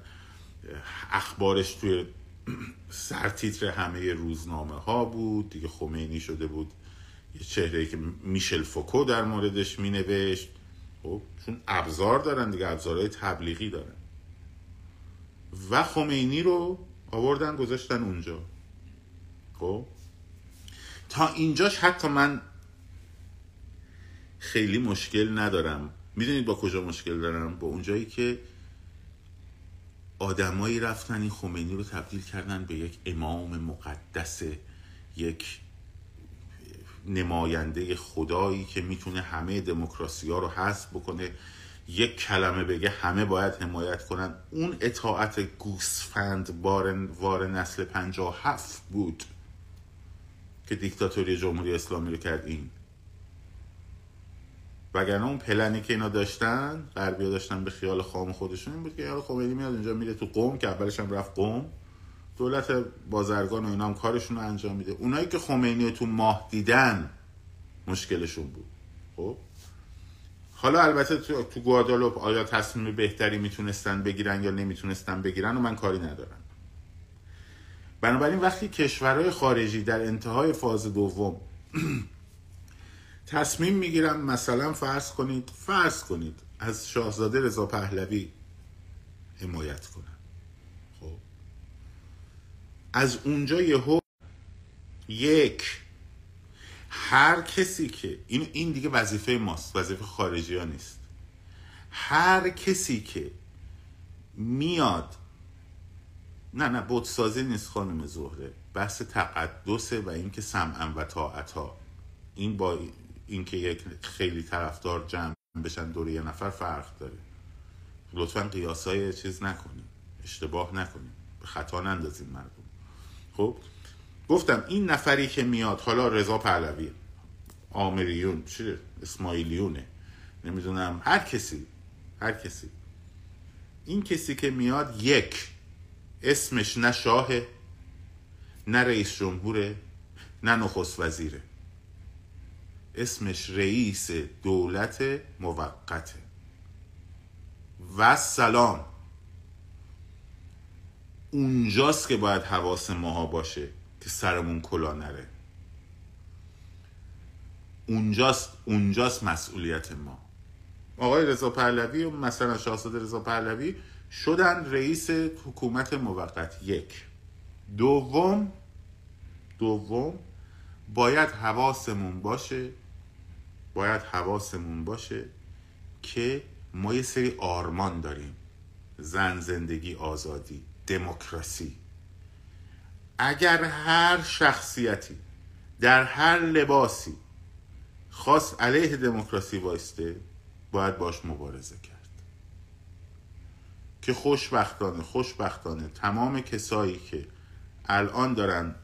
اخبارش توی سرتیتر همه روزنامه ها بود. دیگه خمینی شده بود یه چهره که میشل فوکو در موردش مینوشت. خب چون ابزار دارن دیگه ابزارهای تبلیغی دارن. و خمینی رو آوردن گذاشتن اونجا. خب؟ تا اینجاش حتی من خیلی مشکل ندارم. می‌دونید با کجا مشکل دارم؟ با اونجایی که آدمایی رفتن این خمینی رو تبدیل کردن به یک امام مقدس یک نماینده خدایی که می‌تونه همه دموکراسی ها رو حذف بکنه. یک کلمه بگه همه باید حمایت کنن. اون اطاعت گوسفند بار وار نسل پنجاه هفت بود که دیکتاتوری جمهوری اسلامی رو کرد این. وگرنه اون پلنی که اینا داشتن غربیا داشتن به خیال خام خودشون این بود که یارو خمینی میاد اینجا میره تو قوم که اولش هم رفت قوم دولت بازرگان و اینا هم کارشون رو انجام میده. اونایی که خمینی تو ماه دیدن مشکلشون بود. خب؟ حالا البته تو, تو گوادالوپ آیا تصمیم بهتری می‌تونستن بگیرن یا نمی‌تونستن بگیرن و من کاری ندارم. بنابراین وقتی کشورهای خارجی در انتهای فاز دوم تصمیم می‌گیرن مثلا فرض کنید فرض کنید از شاهزاده رضا پهلوی حمایت کنن. از اونجا یهو یک. هر کسی که این این دیگه وظیفه ماست وظیفه خارجی ها نیست. هر کسی که میاد نه نه بودسازی نیست خانم زهره. بحث تقدسه و اینکه سمعا و طاعتا. این با اینکه یک خیلی طرفدار جمع بشن دور یه نفر فرق داره. لطفا قیاسای چیز نکنیم. اشتباه نکنیم. به خطا نندازیم مردم. خب گفتم این نفری که میاد حالا رضا پهلوی آمریون چه اسماعیلیونه. نمی‌دونم. هر کسی هر کسی. این کسی که میاد یک اسمش نه شاهه نه رئیس جمهوره نه نخست وزیره اسمش رئیس دولت موقته. و سلام. اونجاست که باید حواس ماها باشه که سرمون کلا نره. اونجاست اونجاست مسئولیت ما. آقای رضا پهلوی و مثلا شاهزاده رضا پهلوی شدن رئیس حکومت موقت. یک. دوم دوم باید حواسمون باشه باید حواسمون باشه که ما یه سری آرمان داریم. زن زندگی آزادی. دموکراسی. اگر هر شخصیتی در هر لباسی خاص علیه دموکراسی وایسته باید باش مبارزه کرد. که خوشبختانه خوشبختانه تمام کسایی که الان دارن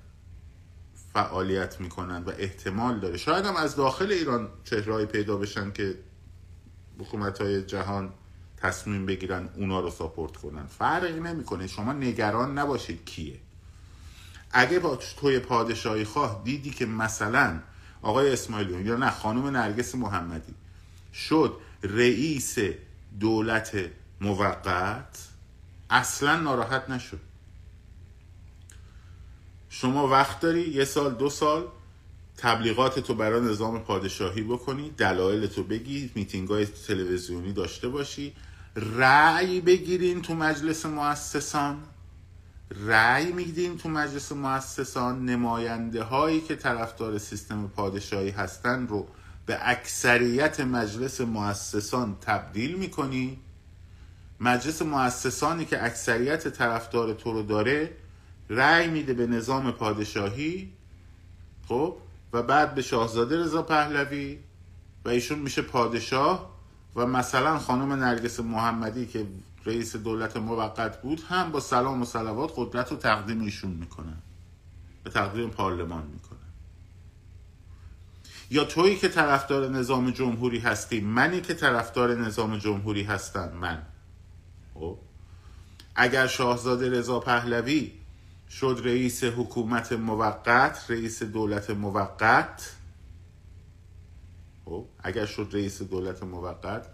فعالیت می‌کنن و احتمال داره شاید هم از داخل ایران چهرهایی پیدا بشن که حکومت های جهان تصمیم بگیرن اونا رو ساپورت کنن. فرقی نمی‌کنه. شما نگران نباشید کیه. اگه با توی پادشاهی خواه دیدی که مثلا آقای اسماعیلیون یا نه خانم نرگس محمدی شد رئیس دولت موقت اصلا ناراحت نشد. شما وقت داری یه سال دو سال تبلیغات تو برای نظام پادشاهی بکنی دلایل تو بگی میتینگ های تلویزیونی داشته باشی. رأی بگیرین تو مجلس مؤسسان. رأی میدین تو مجلس مؤسسان نماینده هایی که طرفدار سیستم پادشاهی هستن رو به اکثریت مجلس مؤسسان تبدیل می‌کنی. مجلس مؤسسانی که اکثریت طرفدار تو رو داره رأی میده به نظام پادشاهی. خب؟ و بعد به شاهزاده رضا پهلوی و ایشون میشه پادشاه. و مثلا خانم نرگس محمدی که رئیس دولت موقت بود هم با سلام و سلوات قدرت رو تقدیم ایشون می‌کنن. به تقدیم پارلمان می‌کنن. یا تویی که طرفدار نظام جمهوری هستی منی که طرفدار نظام جمهوری هستم من. خب؟ اگر شاهزاده رضا پهلوی شد رئیس حکومت موقت رئیس دولت موقت خب اگر شد رئیس دولت موقت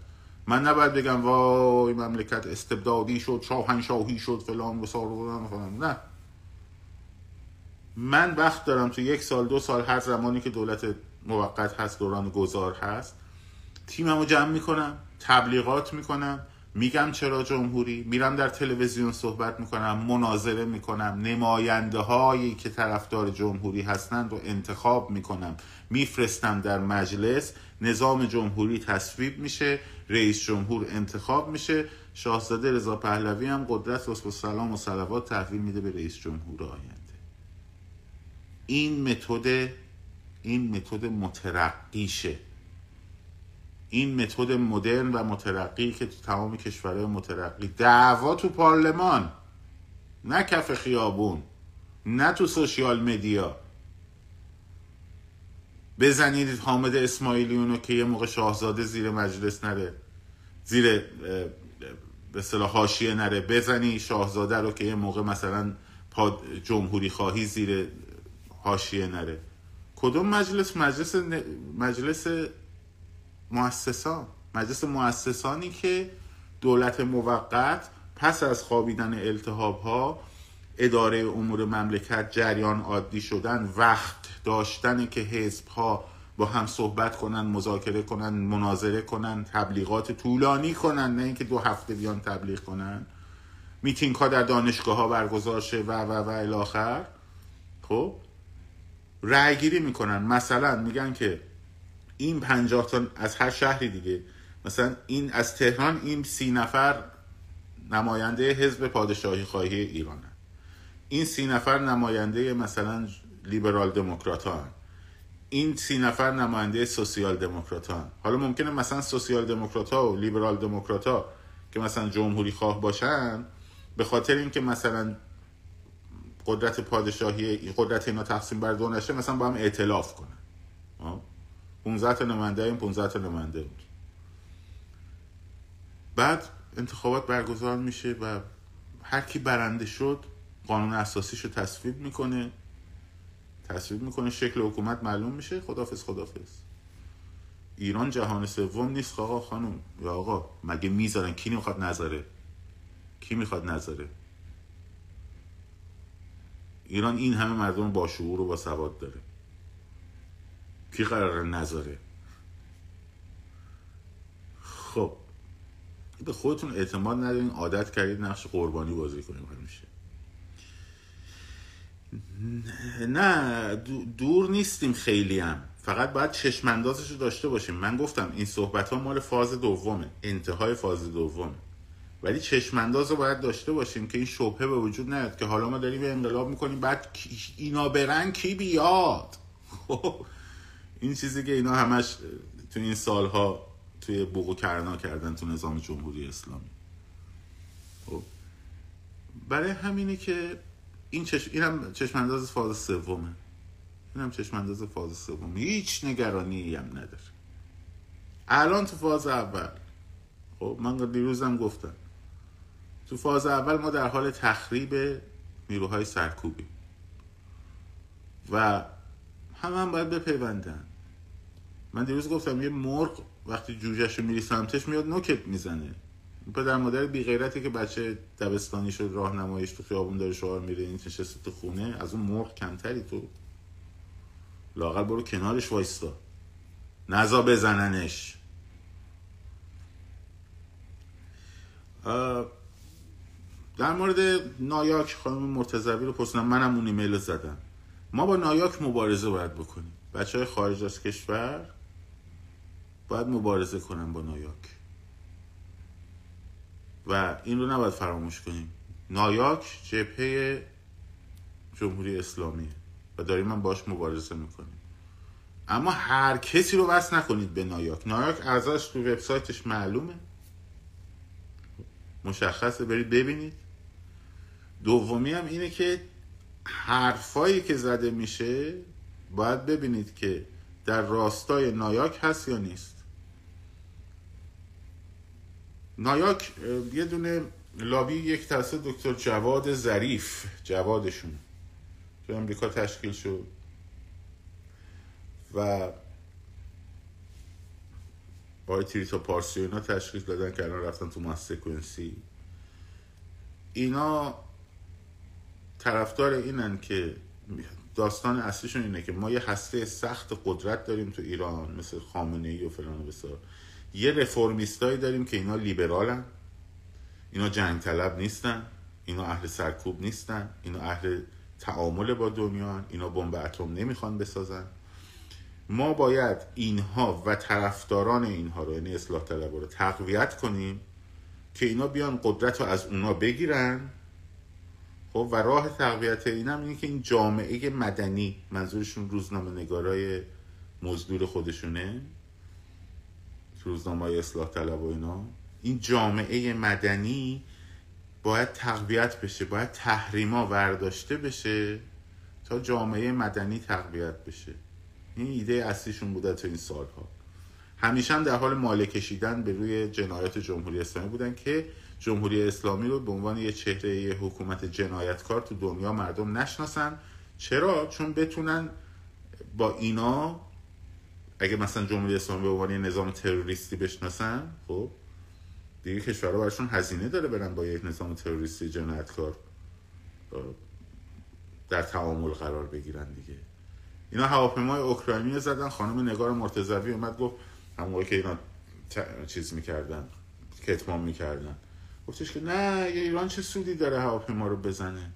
من نباید بگم وای مملکت استبدادی شد شاهنشاهی شد فلان و فلان نه. من وقت دارم تو یک سال دو سال هر زمانی که دولت موقت هست دوران گذار هست تیمم رو جمع می‌کنم تبلیغات می‌کنم میگم چرا جمهوری؟ میرم در تلویزیون صحبت می‌کنم مناظره می‌کنم نماینده هایی که طرفدار جمهوری هستند رو انتخاب می‌کنم. میفرستم در مجلس نظام جمهوری تصویب میشه رئیس جمهور انتخاب میشه. شاهزاده رضا پهلوی هم قدرت و سلام و صلوات تحویل میده به رئیس جمهور آینده. این متد این متد مترقیشه. این متد مدرن و مترقی که تو تمام کشورهای مترقی. دعوا تو پارلمان نه کف خیابون نه تو سوشیال مدیا بزنید حامد اسماعیلیونو که یه موقع شاهزاده زیر مجلس نره زیر به صلاح حاشیه نره. بزنی شاهزاده رو که یه موقع مثلا جمهوری خواهی زیر حاشیه نره. کدوم مجلس؟ مجلس مجلس مؤسسان مجلس مؤسسانی که دولت موقت پس از خوابیدن التهاب ها اداره امور مملکت جریان عادی شدن وقت داشتن که حزب ها با هم صحبت کنن مذاکره کنن مناظره کنن تبلیغات طولانی کنن نه اینکه دو هفته بیان تبلیغ کنن. میتینگ ها در دانشگاه ها برگزار شه و و و الاخر خب؟ رأی گیری می‌کنن. مثلا میگن که این پنجاه تا از هر شهری دیگه. مثلا این از تهران این سی نفر نماینده حزب پادشاهی خواهی ایرانه. این سی نفر نماینده مثلا لیبرال دموکرات این سی نفر نماینده سوسیال دموکرات حالا ممکنه مثلا سوسیال دموکرات و لیبرال دموکرات که مثلا جمهوری خواه باشن به خاطر اینکه مثلا قدرت پادشاهی قدرت اینا تقسیم بر دو نشه مثلا با هم ائتلاف کنن. 15 تا نماینده این 15 تا نماینده بود بعد انتخابات برگزار میشه و هر کی برنده شد قانون اساسیش رو تصویب می‌کنه. تصویب می‌کنه شکل حکومت معلوم میشه. خدافز خدافز ایران جهان سوم نیست آقا خانم. یا آقا مگه می‌ذارن؟ کی می‌خواد نذاره؟ کی می‌خواد نذاره؟ ایران این همه مردم با شعور و با سواد داره. کی قرار نذاره؟ خب به خودتون اعتماد ندارین عادت کردید نقش قربانی بازی کنیم همیشه. نه دور نیستیم خیلی هم. فقط باید چشم رو داشته باشیم. من گفتم این صحبت ها مال فاز دومه. انتهای فاز دومه. ولی چشمانداز رو باید داشته باشیم که این شبهه به وجود نیاد که حالا ما داریم انقلاب می‌کنیم بعد اینا برن کی بیاد؟ خب این چیزی که اینا همش تو این سالها توی بوق کرنا کردن تو نظام جمهوری اسلامی. خب. برای همینه که این چشم این هم چشم فاز سومه. این هم چشم فاز سومه. هیچ نگرانی هم نداره. الان تو فاز اول. خب من دیروزم گفتم. تو فاز اول ما در حال تخریب نیروهای سرکوبی. و همه هم باید بپیوندن. من دیروز گفتم یه مرغ وقتی جوجهش رو میری سمتش میاد نوکت می‌زنه. پدر مادر بی غیرتی که بچه دبستانی شد راهنماییش تو خیابون داره شعار میره این نشسته تو خونه از اون مرغ کمتری تو. لاغر برو کنارش وایستا. نزا بزننش. در مورد نایاک خانم مرتضوی رو پرسیدم منم اون ایمیل زدم. ما با نایاک مبارزه باید بکنیم. بچه های خارج از کشور باید مبارزه کنن با نایاک. و این رو نباید فراموش کنیم. نایاک جبهه جمهوری اسلامی و داریم من باش مبارزه می‌کنیم. اما هر کسی رو وصل نکنید به نایاک. نایاک ازش تو وبسایتش معلومه. مشخصه برید ببینید. دومی هم اینه که حرفایی که زده میشه باید ببینید که در راستای نایاک هست یا نیست. نایاک یه دونه لابی یک تاسه دکتر جواد ظریف. جوادشون. تو امریکا تشکیل شد. و با تریتا پارسی اینا تشکیل دادن که الان رفتن تو ماس سکونسی اینا طرفدار اینن که داستان اصلیشون اینه که ما یه هسته سخت قدرت داریم تو ایران مثل خامنه ای و فلان و بسار. یه رفرمیستایی داریم که اینا لیبرالن. اینا جنگ طلب نیستن. اینا اهل سرکوب نیستن. اینا اهل تعامل با دنیا اینا بمب اتم نمی‌خوان بسازن. ما باید اینها و طرفداران اینها رو یعنی اصلاح طلب رو تقویت کنیم که اینا بیان قدرت رو از اونا بگیرن. خب و راه تقویت این هم اینه که این جامعه مدنی منظورشون روزنامه نگارای مزدور خودشونه. روزنامه های اصلاح طلب و اینا این جامعه مدنی باید تقویت بشه باید تحریما ورداشته بشه تا جامعه مدنی تقویت بشه. این ایده اصلیشون بوده تا این سالها. همیشه هم در حال ماله کشیدن به روی جنایت جمهوری اسلامی بودن که جمهوری اسلامی رو به عنوان یه چهره یه حکومت جنایتکار تو دنیا مردم نشناسن. چرا؟ چون بتونن با اینا اگه مثلا جمهوری اسلامی به عنوان نظام تروریستی بشناسن خب دیگه کشورها براشون هزینه داره برن با یک نظام تروریستی جنایتکار در تعامل قرار بگیرن دیگه. اینا هواپیمای اوکراینی زدن خانم نگار مرتضوی اومد گفت همون که اینا چیز می‌کردن کتمان می‌کردن. گفتش که نه ایران چه سودی داره هواپیما رو بزنه؟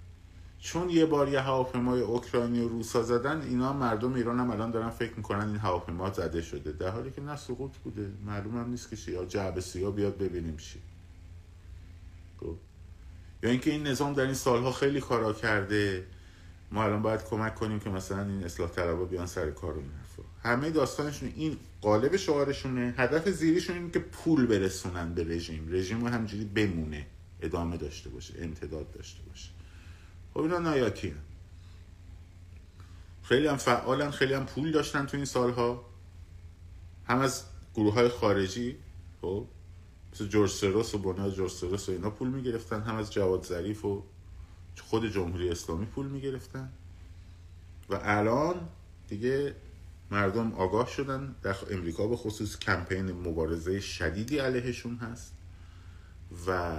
چون یه بار یه هواپیمای اوکراینی و روسا زدن اینا مردم ایران هم الان دارن فکر می‌کنن این هواپیما زده شده. در حالی که نه سقوط بوده معلوم هم نیست که چی. یا جعب سیا بیاد ببینیم چی. خب. یا اینکه این نظام در این سالها خیلی کارا کرده. ما الان باید کمک کنیم که مثلا این اصلاح طلبا بیان سر کار این همه داستانشون این قالب شعارشونه. هدف زیریشون اینه که پول برسونن به رژیم. رژیم رو همجوری بمونه. ادامه داشته باشه. امتداد داشته باشه. خب اینا نایاکی خیلی هم فعالن خیلی هم پول داشتن تو این سالها. هم از گروه های خارجی خب مثل جورج سروس و بنیاد جورج سروس و اینا پول می‌گرفتن. هم از جواد ظریف و خود جمهوری اسلامی پول می‌گرفتن. و الان دیگه مردم آگاه شدن. در امریکا به خصوص کمپین مبارزه شدیدی علیهشون هست. و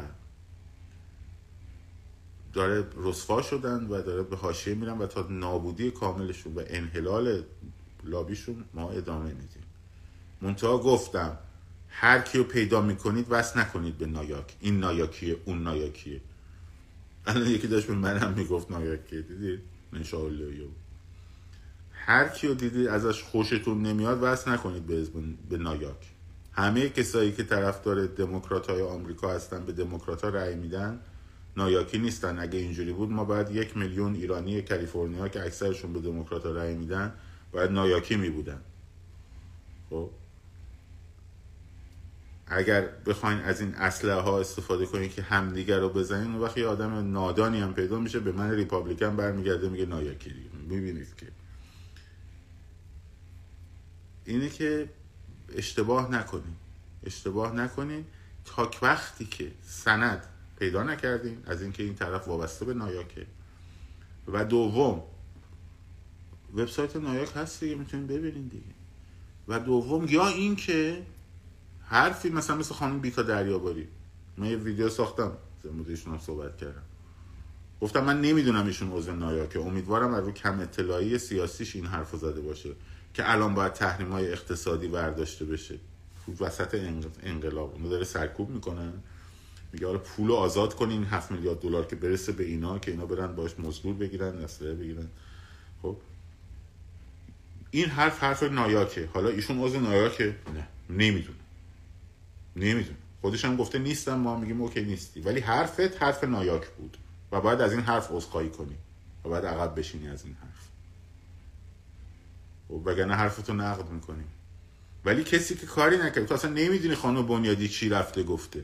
داره رسوا شدن و داره به حاشیه میرن و تا نابودی کاملشون و انحلال لابیشون ما ادامه میدیم. منتها گفتم هر کیو پیدا می‌کنید وست نکنید به نایاک. این نایاکیه اون نایاکیه. الان یکی داشت به منم می‌گفت نایاکیه دیدید نشالله هر کیو دیدید ازش خوشتون نمیاد وست نکنید به, به نایاک. همه کسایی که طرفدار دموکرات های آمریکا هستن به دموکرات ها رأی میدن. نایاکی نیستن. اگه اینجوری بود ما باید یک میلیون ایرانی کالیفرنیا که اکثرشون به دموکرات رأی میدن باید نایاکی میبودن. خب؟ اگر بخواین از این اسلحه ها استفاده کنین که همدیگر رو بزنین اون وقتی آدم نادانی هم پیدا میشه به من ریپابلیکن برمیگرده میگه نایاکی دیگه. می‌بینید که. اینه که اشتباه نکنین. اشتباه نکنین تا وقتی که سند پیدا نکردیم از اینکه این طرف وابسته به نایاکه و دوم وبسایت نایاک هست دیگه می‌تونید ببینید دیگه. و دوم یا اینکه حرفی مثلا مثل خانم بیتا دریاباری. من یه ویدیو ساختم در هم صحبت کردم. گفتم من نمی‌دونم ایشون عضو نایاکه. امیدوارم از رو کم اطلاعی سیاسیش این حرف زده باشه که الان باید تحریم های اقتصادی برداشته بشه. وسط انقلاب اونو داره سرکوب می‌کنن میگه حالا پول آزاد کنین 7 میلیارد دلار که برسه به اینا که اینا برن باش مزدور بگیرن اسلحه بگیرن. خب. این حرف حرف نایاکه. حالا ایشون عضو نایاکه. نه نمی‌دونه. نمی‌دونه. خودش هم گفته نیستم ما میگیم اوکی نیستی. ولی حرفت حرف نایاک بود. و باید از این حرف عذرخواهی کنی. و باید عقب بشینی از این حرف. و خب، وگرنه حرفتو نقد می‌کنی. ولی کسی که کاری نکرد. تو اصلا نمی‌دونی خانم بنیادی چی رفته گفته.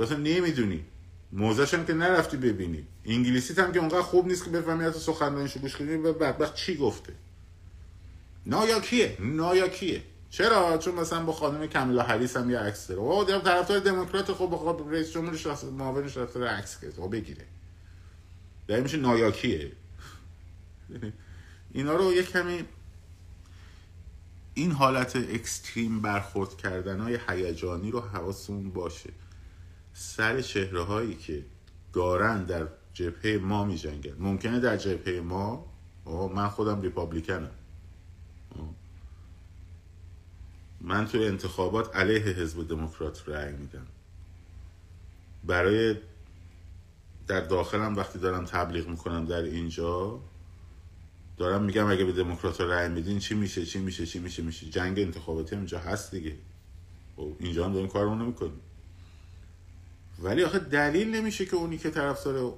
تو اصلا نمی‌دونی. موزش هم که نرفتی ببینی. انگلیسی هم که اونقدر خوب نیست که بفهمی از سخنرانیشو گوش کنی و بدبخت چی گفته؟ نایاکیه نایاکیه چرا؟ چون مثلا با خانم کمیلا هریس هم یه عکس داره. او طرفدار دموکرات خب با رئیس جمهور شخص معاون طرفدار عکس خب بگیره. در میشه نایاکیه اینا رو یه کمی این حالت اکستریم برخورد کردن های هیجانی رو حواسمون باشه. سر چهره هایی که دارن در جبهه ما می جنگن ممکنه در جبهه ما؟ من خودم ریپابلیکنم. من تو انتخابات علیه حزب دموکرات رأی میدم. برای در داخلم وقتی دارم تبلیغ می‌کنم در اینجا دارم میگم اگه به دموکرات رأی میدین چی میشه چی میشه چی میشه میشه؟ جنگ انتخاباتی اینجا هست دیگه. خب، اینجا هم داریم کارمون نمی‌کنیم ولی آخه دلیل نمیشه که اونی که طرفدار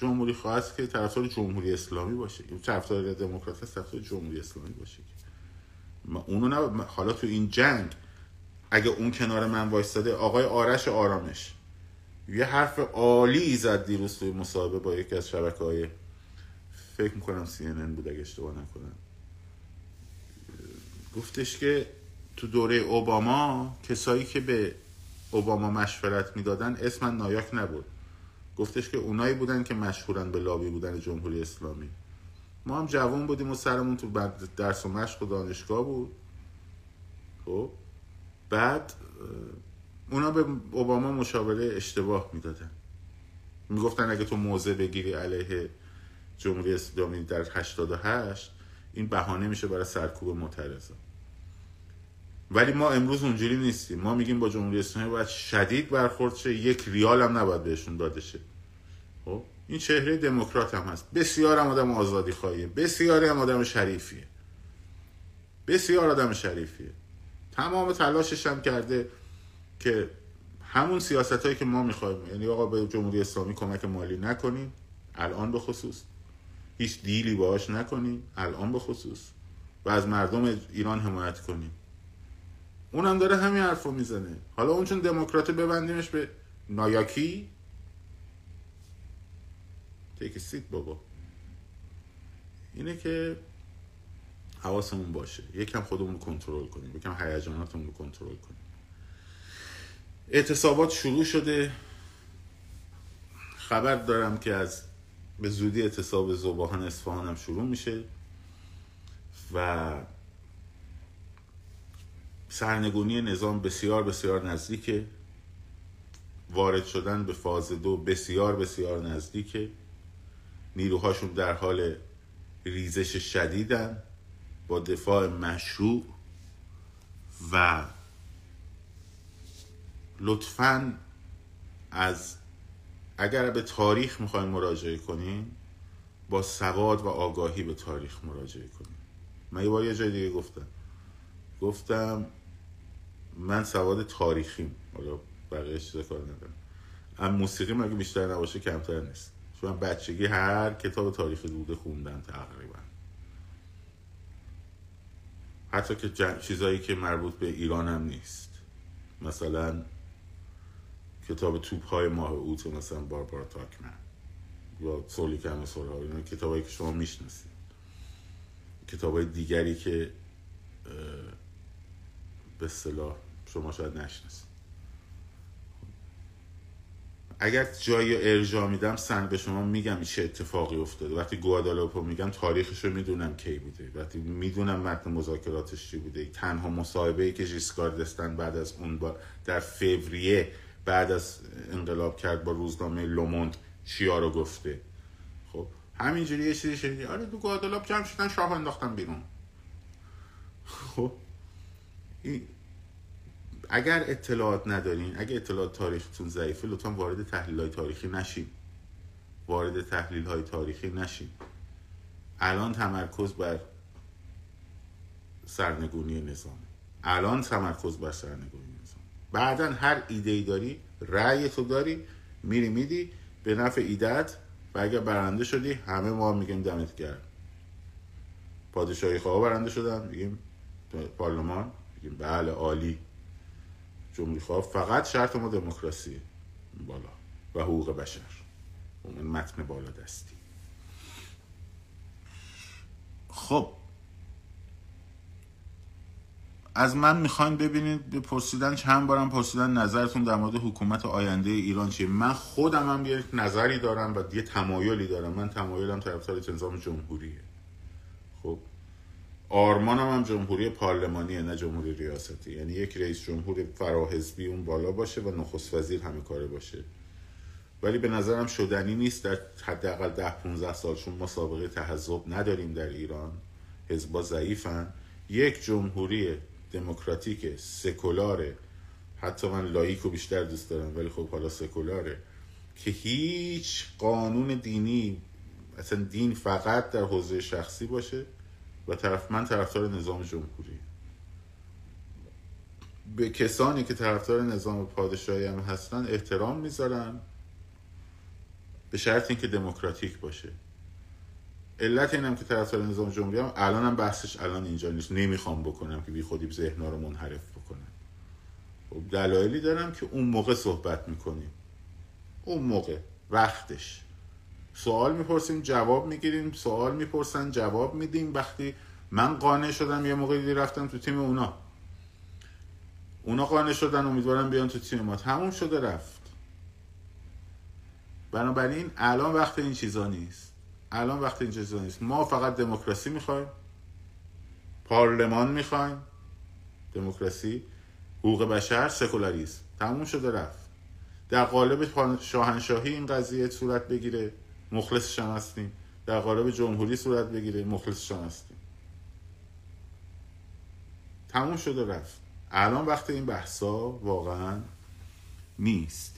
جمهوری خواست که طرفدار جمهوری اسلامی باشه. طرفدار دموکرات هست طرفدار جمهوری اسلامی باشه اونو نه حالا تو این جنگ اگه اون کنار من وایستاده آقای آرش آرامش. یه حرف عالی زد دیروز توی مصاحبه با یکی از شبکه های فکر می‌کنم سی بود اگه اشتباه نکنم. گفتش که تو دوره اوباما کسایی که به اوباما مشورت می‌دادن اسم نایاک نبود. گفتش که اونایی بودن که مشهورن به لابی بودن جمهوری اسلامی. ما هم جوان بودیم و سرمون تو درس و مشق و دانشگاه بود. خب بعد اونا به اوباما مشاوره اشتباه می‌دادن. می‌گفتن اگه تو موضع بگیری علیه جمهوری اسلامی در 88 این بهانه میشه برای سرکوب معترضا ولی ما امروز اونجوری نیستیم. ما میگیم با جمهوری اسلامی باید شدید برخورد شه. یک ریال هم نباید بهشون داده شه. خب؟ این چهره دموکرات هم هست. بسیار هم آدم آزادی خواهیه. بسیار هم آدم شریفیه. بسیار آدم شریفیه. تمام تلاشش هم کرده که همون سیاست هایی که ما می‌خوایم. یعنی آقا به جمهوری اسلامی کمک مالی نکنیم الان به خصوص. هیچ دیلی باهاش نکنیم الان به خصوص. و از مردم ایران حمایت کنیم اونم داره همین حرف رو می‌زنه. حالا اون چون دموکرات ببندیمش به نایاکی؟ تیک سیت بابا. اینه که حواسمون باشه. یکم خودمون رو کنترل کنیم. یکم هیجاناتمون رو کنترل کنیم. اعتصابات شروع شده. خبر دارم که از به زودی اعتصاب زباهان اصفهان هم شروع میشه و سرنگونی نظام بسیار بسیار نزدیکه. وارد شدن به فاز دو بسیار بسیار نزدیکه. نیروهاشون در حال ریزش شدیدن با دفاع مشروع و لطفا از اگر به تاریخ می‌خوایم مراجعه کنیم با سواد و آگاهی به تاریخ مراجعه کنیم. من یه بار یه جای دیگه گفتم. گفتم من سواد تاریخیم. حالا بقیه چیزا کار ندارم. اما موسیقی مگه بیشتر نباشه کمتر نیست. چون بچگی هر کتاب تاریخ دوده خوندم تقریبا. حتی که چیزایی که مربوط به ایران هم نیست. مثلا کتاب توپ های ماه اوت مثلا باربارا تاکمن. یا سولی کم سولا اینا کتابایی که شما می‌شناسید. کتاب های دیگری که به صلاح شما شاید نشناسید اگر جایی ارجا میدم سن به شما میگم چه اتفاقی افتاده. وقتی گوادالاپو میگم تاریخش رو می‌دونم کی بوده. وقتی می‌دونم متن مذاکراتش چی بوده. تنها مصاحبه ای که ژیسکار دستن بعد از اون با در فوریه بعد از انقلاب کرد با روزنامه لوموند چیا رو گفته. خب همینجوری یه چیزی شدیدی آره دو گوادالاپ جمع شدن شاه انداختن بیرون. خب اگر اطلاعات ندارین اگر اطلاعات تاریختون ضعیفه لطفا وارد تحلیل های تاریخی نشین. وارد تحلیل های تاریخی نشین. الان تمرکز بر سرنگونی نظام. الان تمرکز بر سرنگونی نظام. بعدا هر ایده ای داری رأی تو داری میری میدی به نفع ایدت و اگر برنده شدی همه ما میگیم دمت گرم. پادشاهی خواه برنده شدن میگیم پارلمان. میگیم. بله عالی. جمهوری خواه فقط شرط ما دموکراسی. بالا. و حقوق بشر. اون متن بالا دستی خب. از من می‌خواین ببینید پرسیدن چند بارم پرسیدن نظرتون در مورد حکومت آینده ایران چیه؟ من خودم هم یه نظری دارم و یه تمایلی دارم. من تمایلم طرفدار نظام جمهوریه. خب. آرمانم هم جمهوری پارلمانیه نه جمهوری ریاستی. یعنی یک رئیس جمهور فراحزبی اون بالا باشه و نخست وزیر همه کاره باشه. ولی به نظرم شدنی نیست. در حداقل ده 15 سال چون ما سابقه تحزب نداریم در ایران حزبا ضعیفن. یک جمهوری دموکراتیک سکولاره حتی من لایک رو بیشتر دوست دارم ولی خب حالا سکولاره که هیچ قانون دینی اصلا دین فقط در حوزه شخصی باشه. و طرف من طرفدار نظام جمهوری. به کسانی که طرفدار نظام پادشاهی هم هستن احترام می‌ذارن به شرط اینکه دموکراتیک باشه. علت اینم که طرفدار نظام جمهوری هم الان هم بحثش الان اینجا نیست. نمی‌خوام بکنم که بی خودی ذهنها رو منحرف بکنم. خب دلایلی دارم که اون موقع صحبت می‌کنیم. اون موقع وقتش. سوال می‌پرسیم جواب می‌گیریم. سوال می‌پرسن جواب میدیم. وقتی من قانع شدم یه موقع دیدی رفتم تو تیم اونا. اونا قانع شدن امیدوارم بیان تو تیم ما. تموم شده رفت. بنابراین الان وقت این چیزا نیست. الان وقت این چیزا نیست. ما فقط دموکراسی می‌خوایم. پارلمان می‌خوایم. دموکراسی حقوق بشر سکولاریسم. تموم شده رفت. در قالب شاهنشاهی این قضیه صورت بگیره. مخلصش هم هستیم. در قالب جمهوری صورت بگیره مخلصش هم هستیم. تموم شده رفت. الان وقت این بحثا واقعا نیست.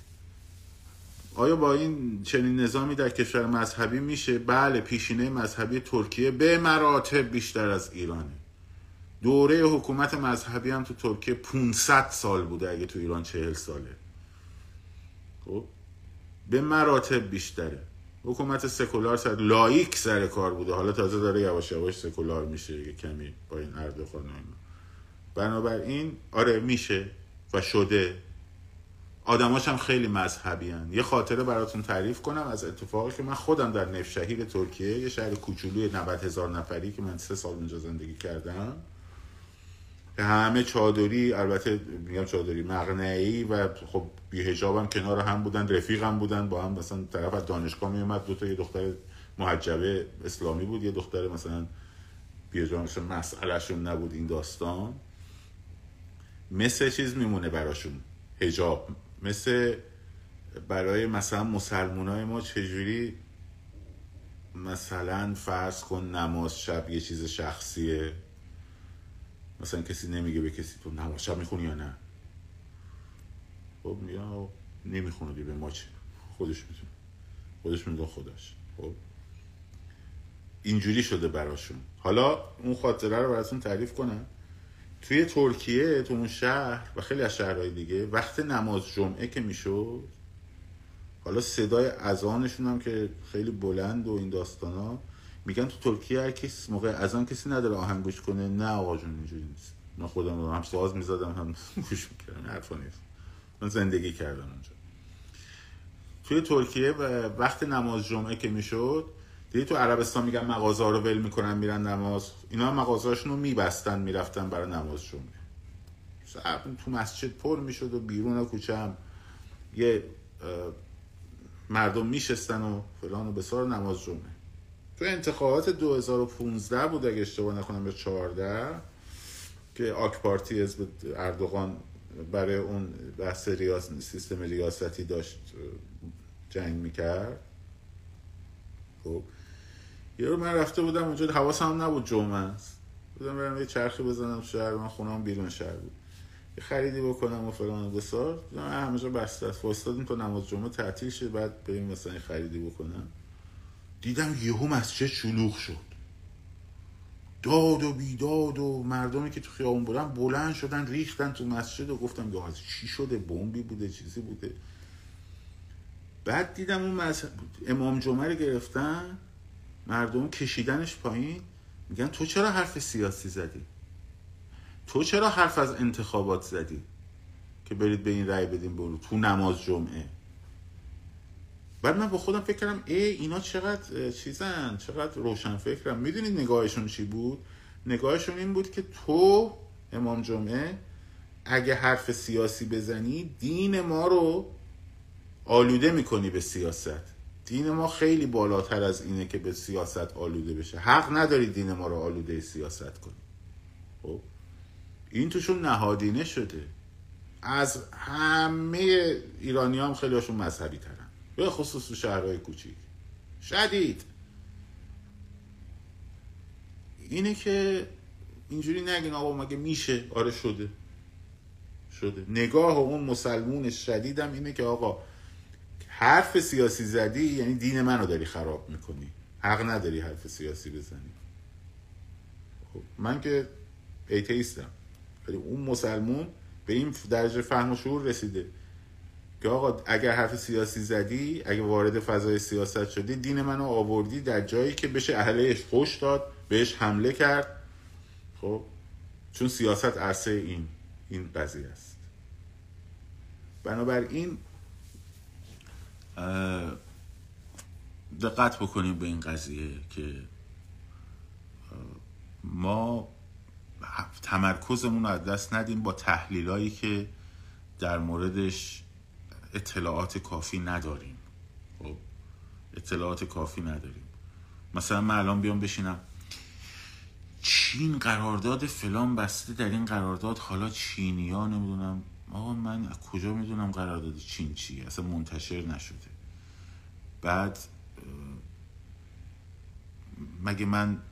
آیا با این چنین نظامی در کشور مذهبی میشه؟ بله پیشینه مذهبی ترکیه به مراتب بیشتر از ایرانه. دوره حکومت مذهبی هم تو ترکیه 500 سال بوده اگه تو ایران 40 ساله. خب به مراتب بیشتره. حکومت سکولار سر لایک سر کار بوده. حالا تازه داره یواش یواش سکولار میشه یه کمی با این اردوغان بنابراین آره میشه و شده. آدماش هم خیلی مذهبی هن. یه خاطره براتون تعریف کنم از اتفاقی که من خودم در نفشهیر ترکیه یه شهر کوچولوی 90 هزار نفری که من سه سال اونجا زندگی کردم. که همه چادری البته میگم چادری مغنعی و خب بیهجاب هم کنار هم بودن رفیق هم بودن با هم مثلا طرف از دانشگاه می اومد دو تا یه دختر محجبه اسلامی بود یه دختر مثلا بیهجاب مسئلهشون نبود این داستان. مثل چیز میمونه براشون هجاب مثل برای مثلا مسلمان های ما چجوری مثلا فرض کن نماز شب یه چیز شخصیه؟ مثلا کسی نمیگه به کسی تو نماز شب می‌خونی یا نه؟ خب یا نمی‌خونه به ما چه خودش می‌تونه خودش میدون خودش. خب. اینجوری شده براشون. حالا اون خاطره رو براتون تعریف کنم. توی ترکیه تو اون شهر و خیلی از شهرهای دیگه وقت نماز جمعه که می‌شد حالا صدای اذانشون هم که خیلی بلند و این داستان ها میگن تو ترکیه هر کسی موقع اذان کسی نداره آهنگوش کنه نه آقا جون اینجوری نیست. من خودم هم ساز می‌زدم هم گوش می‌کردم حرفا نیست. من زندگی کردم اونجا. توی ترکیه وقت نماز جمعه که می‌شد دیدی تو عربستان میگن مغازه رو ول می‌کنن میرن نماز. اینا مغازه رو میبستن می‌رفتن برای نماز جمعه. تو مسجد پر می‌شد و بیرون کوچه هم. یه مردم میشستن و فلان و بسار نماز جمعه. تو انتخابات 2015 بود اگه اشتباه نکنم به 14 که آک پارتی حزب اردوغان برای اون بحث ریاست سیستم ریاستی داشت جنگ می‌کرد. خب. یه رو من رفته بودم اونجا حواسم نبود جمعه است. بودم برم یه چرخی بزنم شهر من خونم بیرون شهر بود. یه خریدی بکنم و فلان و بسار. همه جا بسته است. فرستادیم تا نماز جمعه تعطیل شد بعد بریم مثلا خریدی بکنم. دیدم یهو مسجد شلوغ شد. داد و بیداد و مردمی که تو خیابون بودن بلند شدن ریختن تو مسجد و گفتم یا چی شده؟ بمبی بوده چیزی بوده. بعد دیدم اون امام جمعه رو گرفتن مردم کشیدنش پایین. میگن تو چرا حرف سیاسی زدی؟ تو چرا حرف از انتخابات زدی که برید به این رأی بدین برو تو نماز جمعه؟ بعد من با خودم فکر کردم ای اینا چقدر چیزن چقدر روشن فکرم می‌دونید نگاهشون چی بود؟ نگاهشون این بود که تو امام جمعه اگه حرف سیاسی بزنی دین ما رو آلوده می‌کنی به سیاست. دین ما خیلی بالاتر از اینه که به سیاست آلوده بشه. حق نداری دین ما رو آلوده سیاست کنی. خب؟ این توشون نهادینه شده. از همه ایرانی هم خیلی هاشون مذهبی ترن به خصوص تو شهرهای کوچیک. شدید. اینه که اینجوری نگین آقا مگه میشه؟ آره شده. شده. نگاه اون مسلمون شدیدم اینه که آقا حرف سیاسی زدی یعنی دین منو داری خراب می‌کنی. حق نداری حرف سیاسی بزنی. خب من که ایتیستم. ولی اون مسلمون به این درجه فهم و شعور رسیده. که آقا اگر حرف سیاسی زدی اگر وارد فضای سیاست شدی دین منو آوردی در جایی که بشه اهلش خوش داد بهش حمله کرد. خب؟ چون سیاست عرصه این این قضیه است. بنابراین دقت بکنیم به این قضیه که ما تمرکزمون رو از دست ندیم با تحلیلایی که در موردش اطلاعات کافی نداریم. خب اطلاعات کافی نداریم. مثلا من الان بیام بشینم. چین قرارداد فلان بسته در این قرارداد حالا چینی ها نمی‌دونم. آقا من کجا می‌دونم قرارداد چین چیه؟ اصلا منتشر نشده. بعد مگه من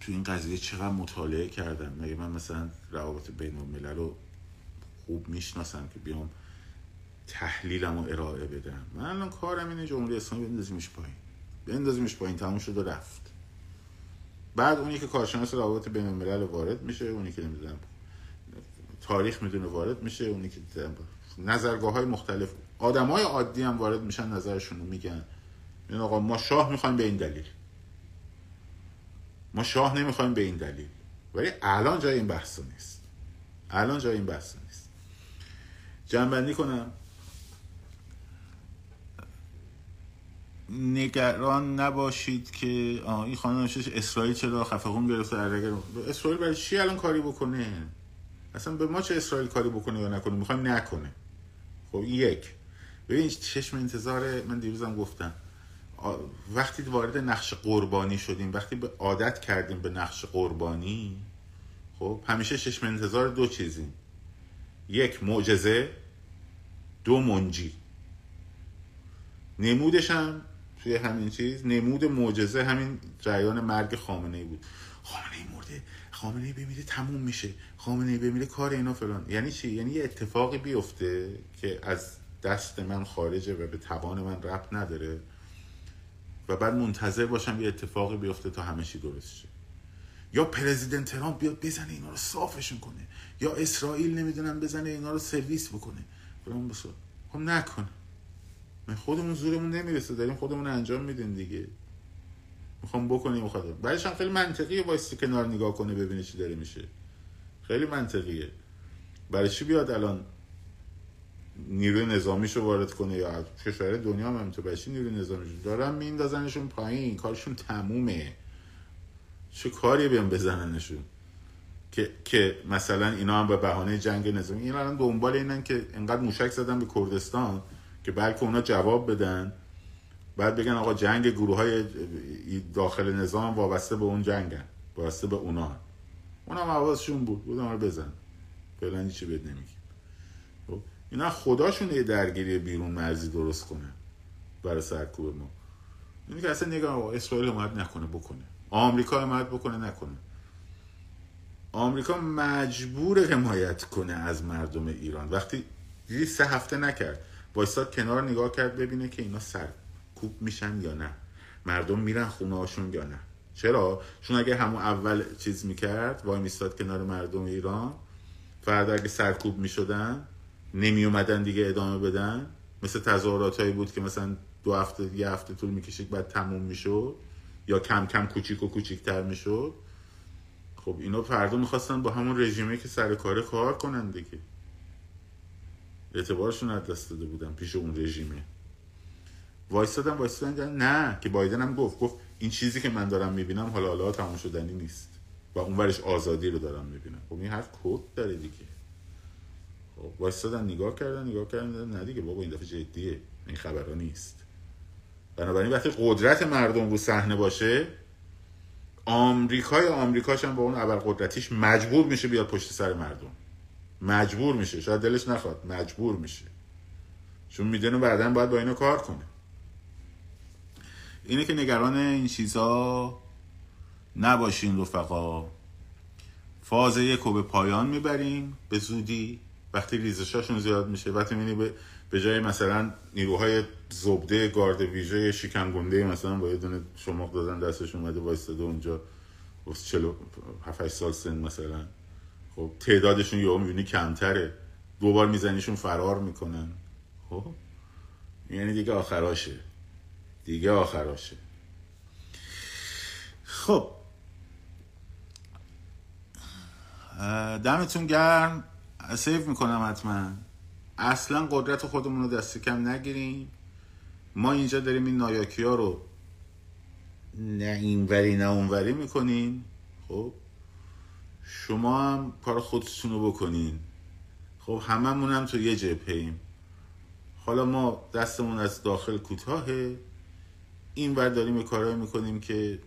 تو این قضیه چقدر مطالعه کردم؟ مگه من مثلا روابط بین الملل رو خوب می‌شناسم که بیام تحلیلم رو ارائه بدم. من الان کارم اینه جمهوری اسلامی بندازیمش پایین. بندازیمش پایین. تموم شد و رفت. بعد اونی که کارشناس روابط بین الملل وارد میشه اونی که نمی‌دونم تاریخ می‌دونه وارد میشه اونی که نظرگاه های مختلف. آدم های عادی هم وارد میشن نظرشون رو میگن. این آقا ما شاه می‌خوایم به این دلیل. ما شاه نمی‌خوایم به این دلیل. ولی الان جای این بحث نیست. الان جای این بحث نیست. جنبندی کنم. نگران نباشید که این خانم اسرائیل چرا خفقون گرفته؟ اسرائیل برای چی الان کاری بکنه؟ اصلا به ما چه اسرائیل کاری بکنه یا نکنه؟ می‌خوایم نکنه. خب یک. ببین چشم انتظار من دیروزم گفتم. وقتی وارد نقش قربانی شدیم وقتی به عادت کردیم به نقش قربانی خب همیشه چشم انتظار دو چیزیم یک معجزه. دو منجی. نمودش هم توی همین چیز نمود معجزه همین جریان مرگ خامنه ای بود. خامنه ای مرده خامنه ای بمیره تموم میشه خامنه ای بمیره کار اینا فلان. یعنی چی؟ یعنی یه اتفاقی بیفته که از دست من خارجه و به توان من ربط نداره و بعد منتظر باشم یه اتفاقی بیفته تا همه چی درست شه. یا پرزیدنت ترامپ بیاد بزنه اینا رو صافشون کنه. یا اسرائیل نمی‌دونم بزنه اینا رو سرویس بکنه. برام بسو خب نکنه خودمون زورمون نمی‌رسه داریم خودمون انجام میدیم دیگه. می‌خوام بکنیم خودم بعدش هم خیلی منطقیه وایسی کنار نگاه کنه ببینه چی داره میشه. خیلی منطقیه. برای چی بیاد الان نیروی نظامیشو وارد کنه یا کشور دنیا هم همینطور؟ چی نیروی نظامیشو؟ دارن میندازنشون پایین. کارشون تمومه. چه کاری بیان بزننشون؟ که که مثلا اینا هم به بهانه جنگ نظامی. اینا الان دنبال اینن که انقدر موشک زدن به کردستان. که بلکه اونا جواب بدن. بعد بگن آقا جنگ گروه های داخل نظام وابسته به اون جنگن وابسته به اونا. اونا حواسشون بود. بودن رو بزن. فعلا چی بد نمیگی خب اینا خداشون یه درگیری بیرون مرزی درست کنه برای سرکوب ما. اینی که اصلا نگاه اسرائیل حمایت نکنه بکنه. آمریکا حمایت بکنه نکنه. آمریکا مجبور حمایت کنه از مردم ایران. وقتی دیدی سه هفته نکرد. وایستاد کنار نگاه کرد ببینه که اینا سرکوب میشن یا نه. مردم میرن خونه هاشون یا نه. چرا؟ چون اگه همون اول چیز می‌کرد وای میستاد کنار مردم ایران فردا اگه سرکوب می‌شدن نمی اومدن دیگه ادامه بدن. مثل تظاهرات هایی بود که مثلا دو هفته یه هفته طول می‌کشید بعد تموم می‌شد. یا کم کم کوچیک و کوچیکتر می‌شد. خب اینا فردا می‌خواستن با همون رژیمه که سر کاره کار کنن دیگه. اعتبارشون از دست داده بودن پیش اون رژیمه. وایستادن وایستادن نه که بایدن هم گفت گفت این چیزی که من دارم می‌بینم حالا حالا تمام شدنی نیست و اون ورش آزادی رو دارم می‌بینم. خب این حرف کد داره دیگه. خب وایستادن نگاه کردن نگاه کردن نه دیگه بابا این دفعه جدیه. این خبرها نیست. بنابراین وقتی قدرت مردم رو صحنه باشه آمریکای آمریکاش هم با اون ابر قدرتیش مجبور میشه بیاد پشت سر مردم. مجبور میشه. شاید دلش نخواد. مجبور میشه. چون می‌دونه بعدا باید با اینو کار کنه. اینه که نگران این چیزا نباشین رفقا. فاز یک رو به پایان می‌بریم. به زودی وقتی ریزشاشون زیاد میشه وقتی می‌بینی به جای مثلا نیروهای زبده گارد ویژه شکم مثلا با یه دونه شماق دادن دستش اومده وایستاده اونجا. 47 سال سن مثلا. خب تعدادشون یهو می‌بینی کمتره. دوبار میزنیشون فرار می‌کنن. خب؟ یعنی دیگه آخراشه. دیگه آخراشه. خب. دمتون گرم. سیف می‌کنم حتما. اصلا قدرت خودمون رو دست کم نگیریم. ما اینجا داریم این نایاکی ها رو نه اینوری نه اونوری می‌کنیم. خب؟ شما هم کار خودتون رو بکنین. خب هممون هم تو یه جبهیم حالا ما دستمون از داخل کوتاهه. این ور داریم کارهایی می‌کنیم که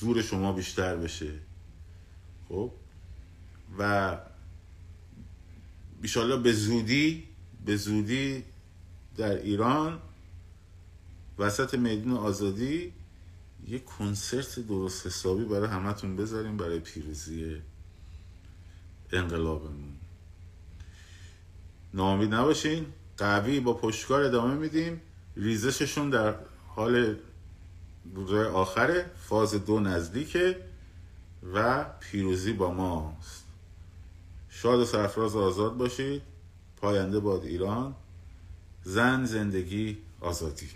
زور شما بیشتر بشه. خب؟ و بیشالله به زودی به زودی در ایران وسط میدون آزادی یه کنسرت درست حسابی برای همتون بذاریم برای پیروزی انقلابمون ناامید نباشین قوی با پشتکار ادامه میدیم. ریزششون در حال روزهای آخره فاز دو نزدیکه و پیروزی با ماست. شاد و سرفراز آزاد باشید. پاینده باد ایران. زن زندگی آزادی.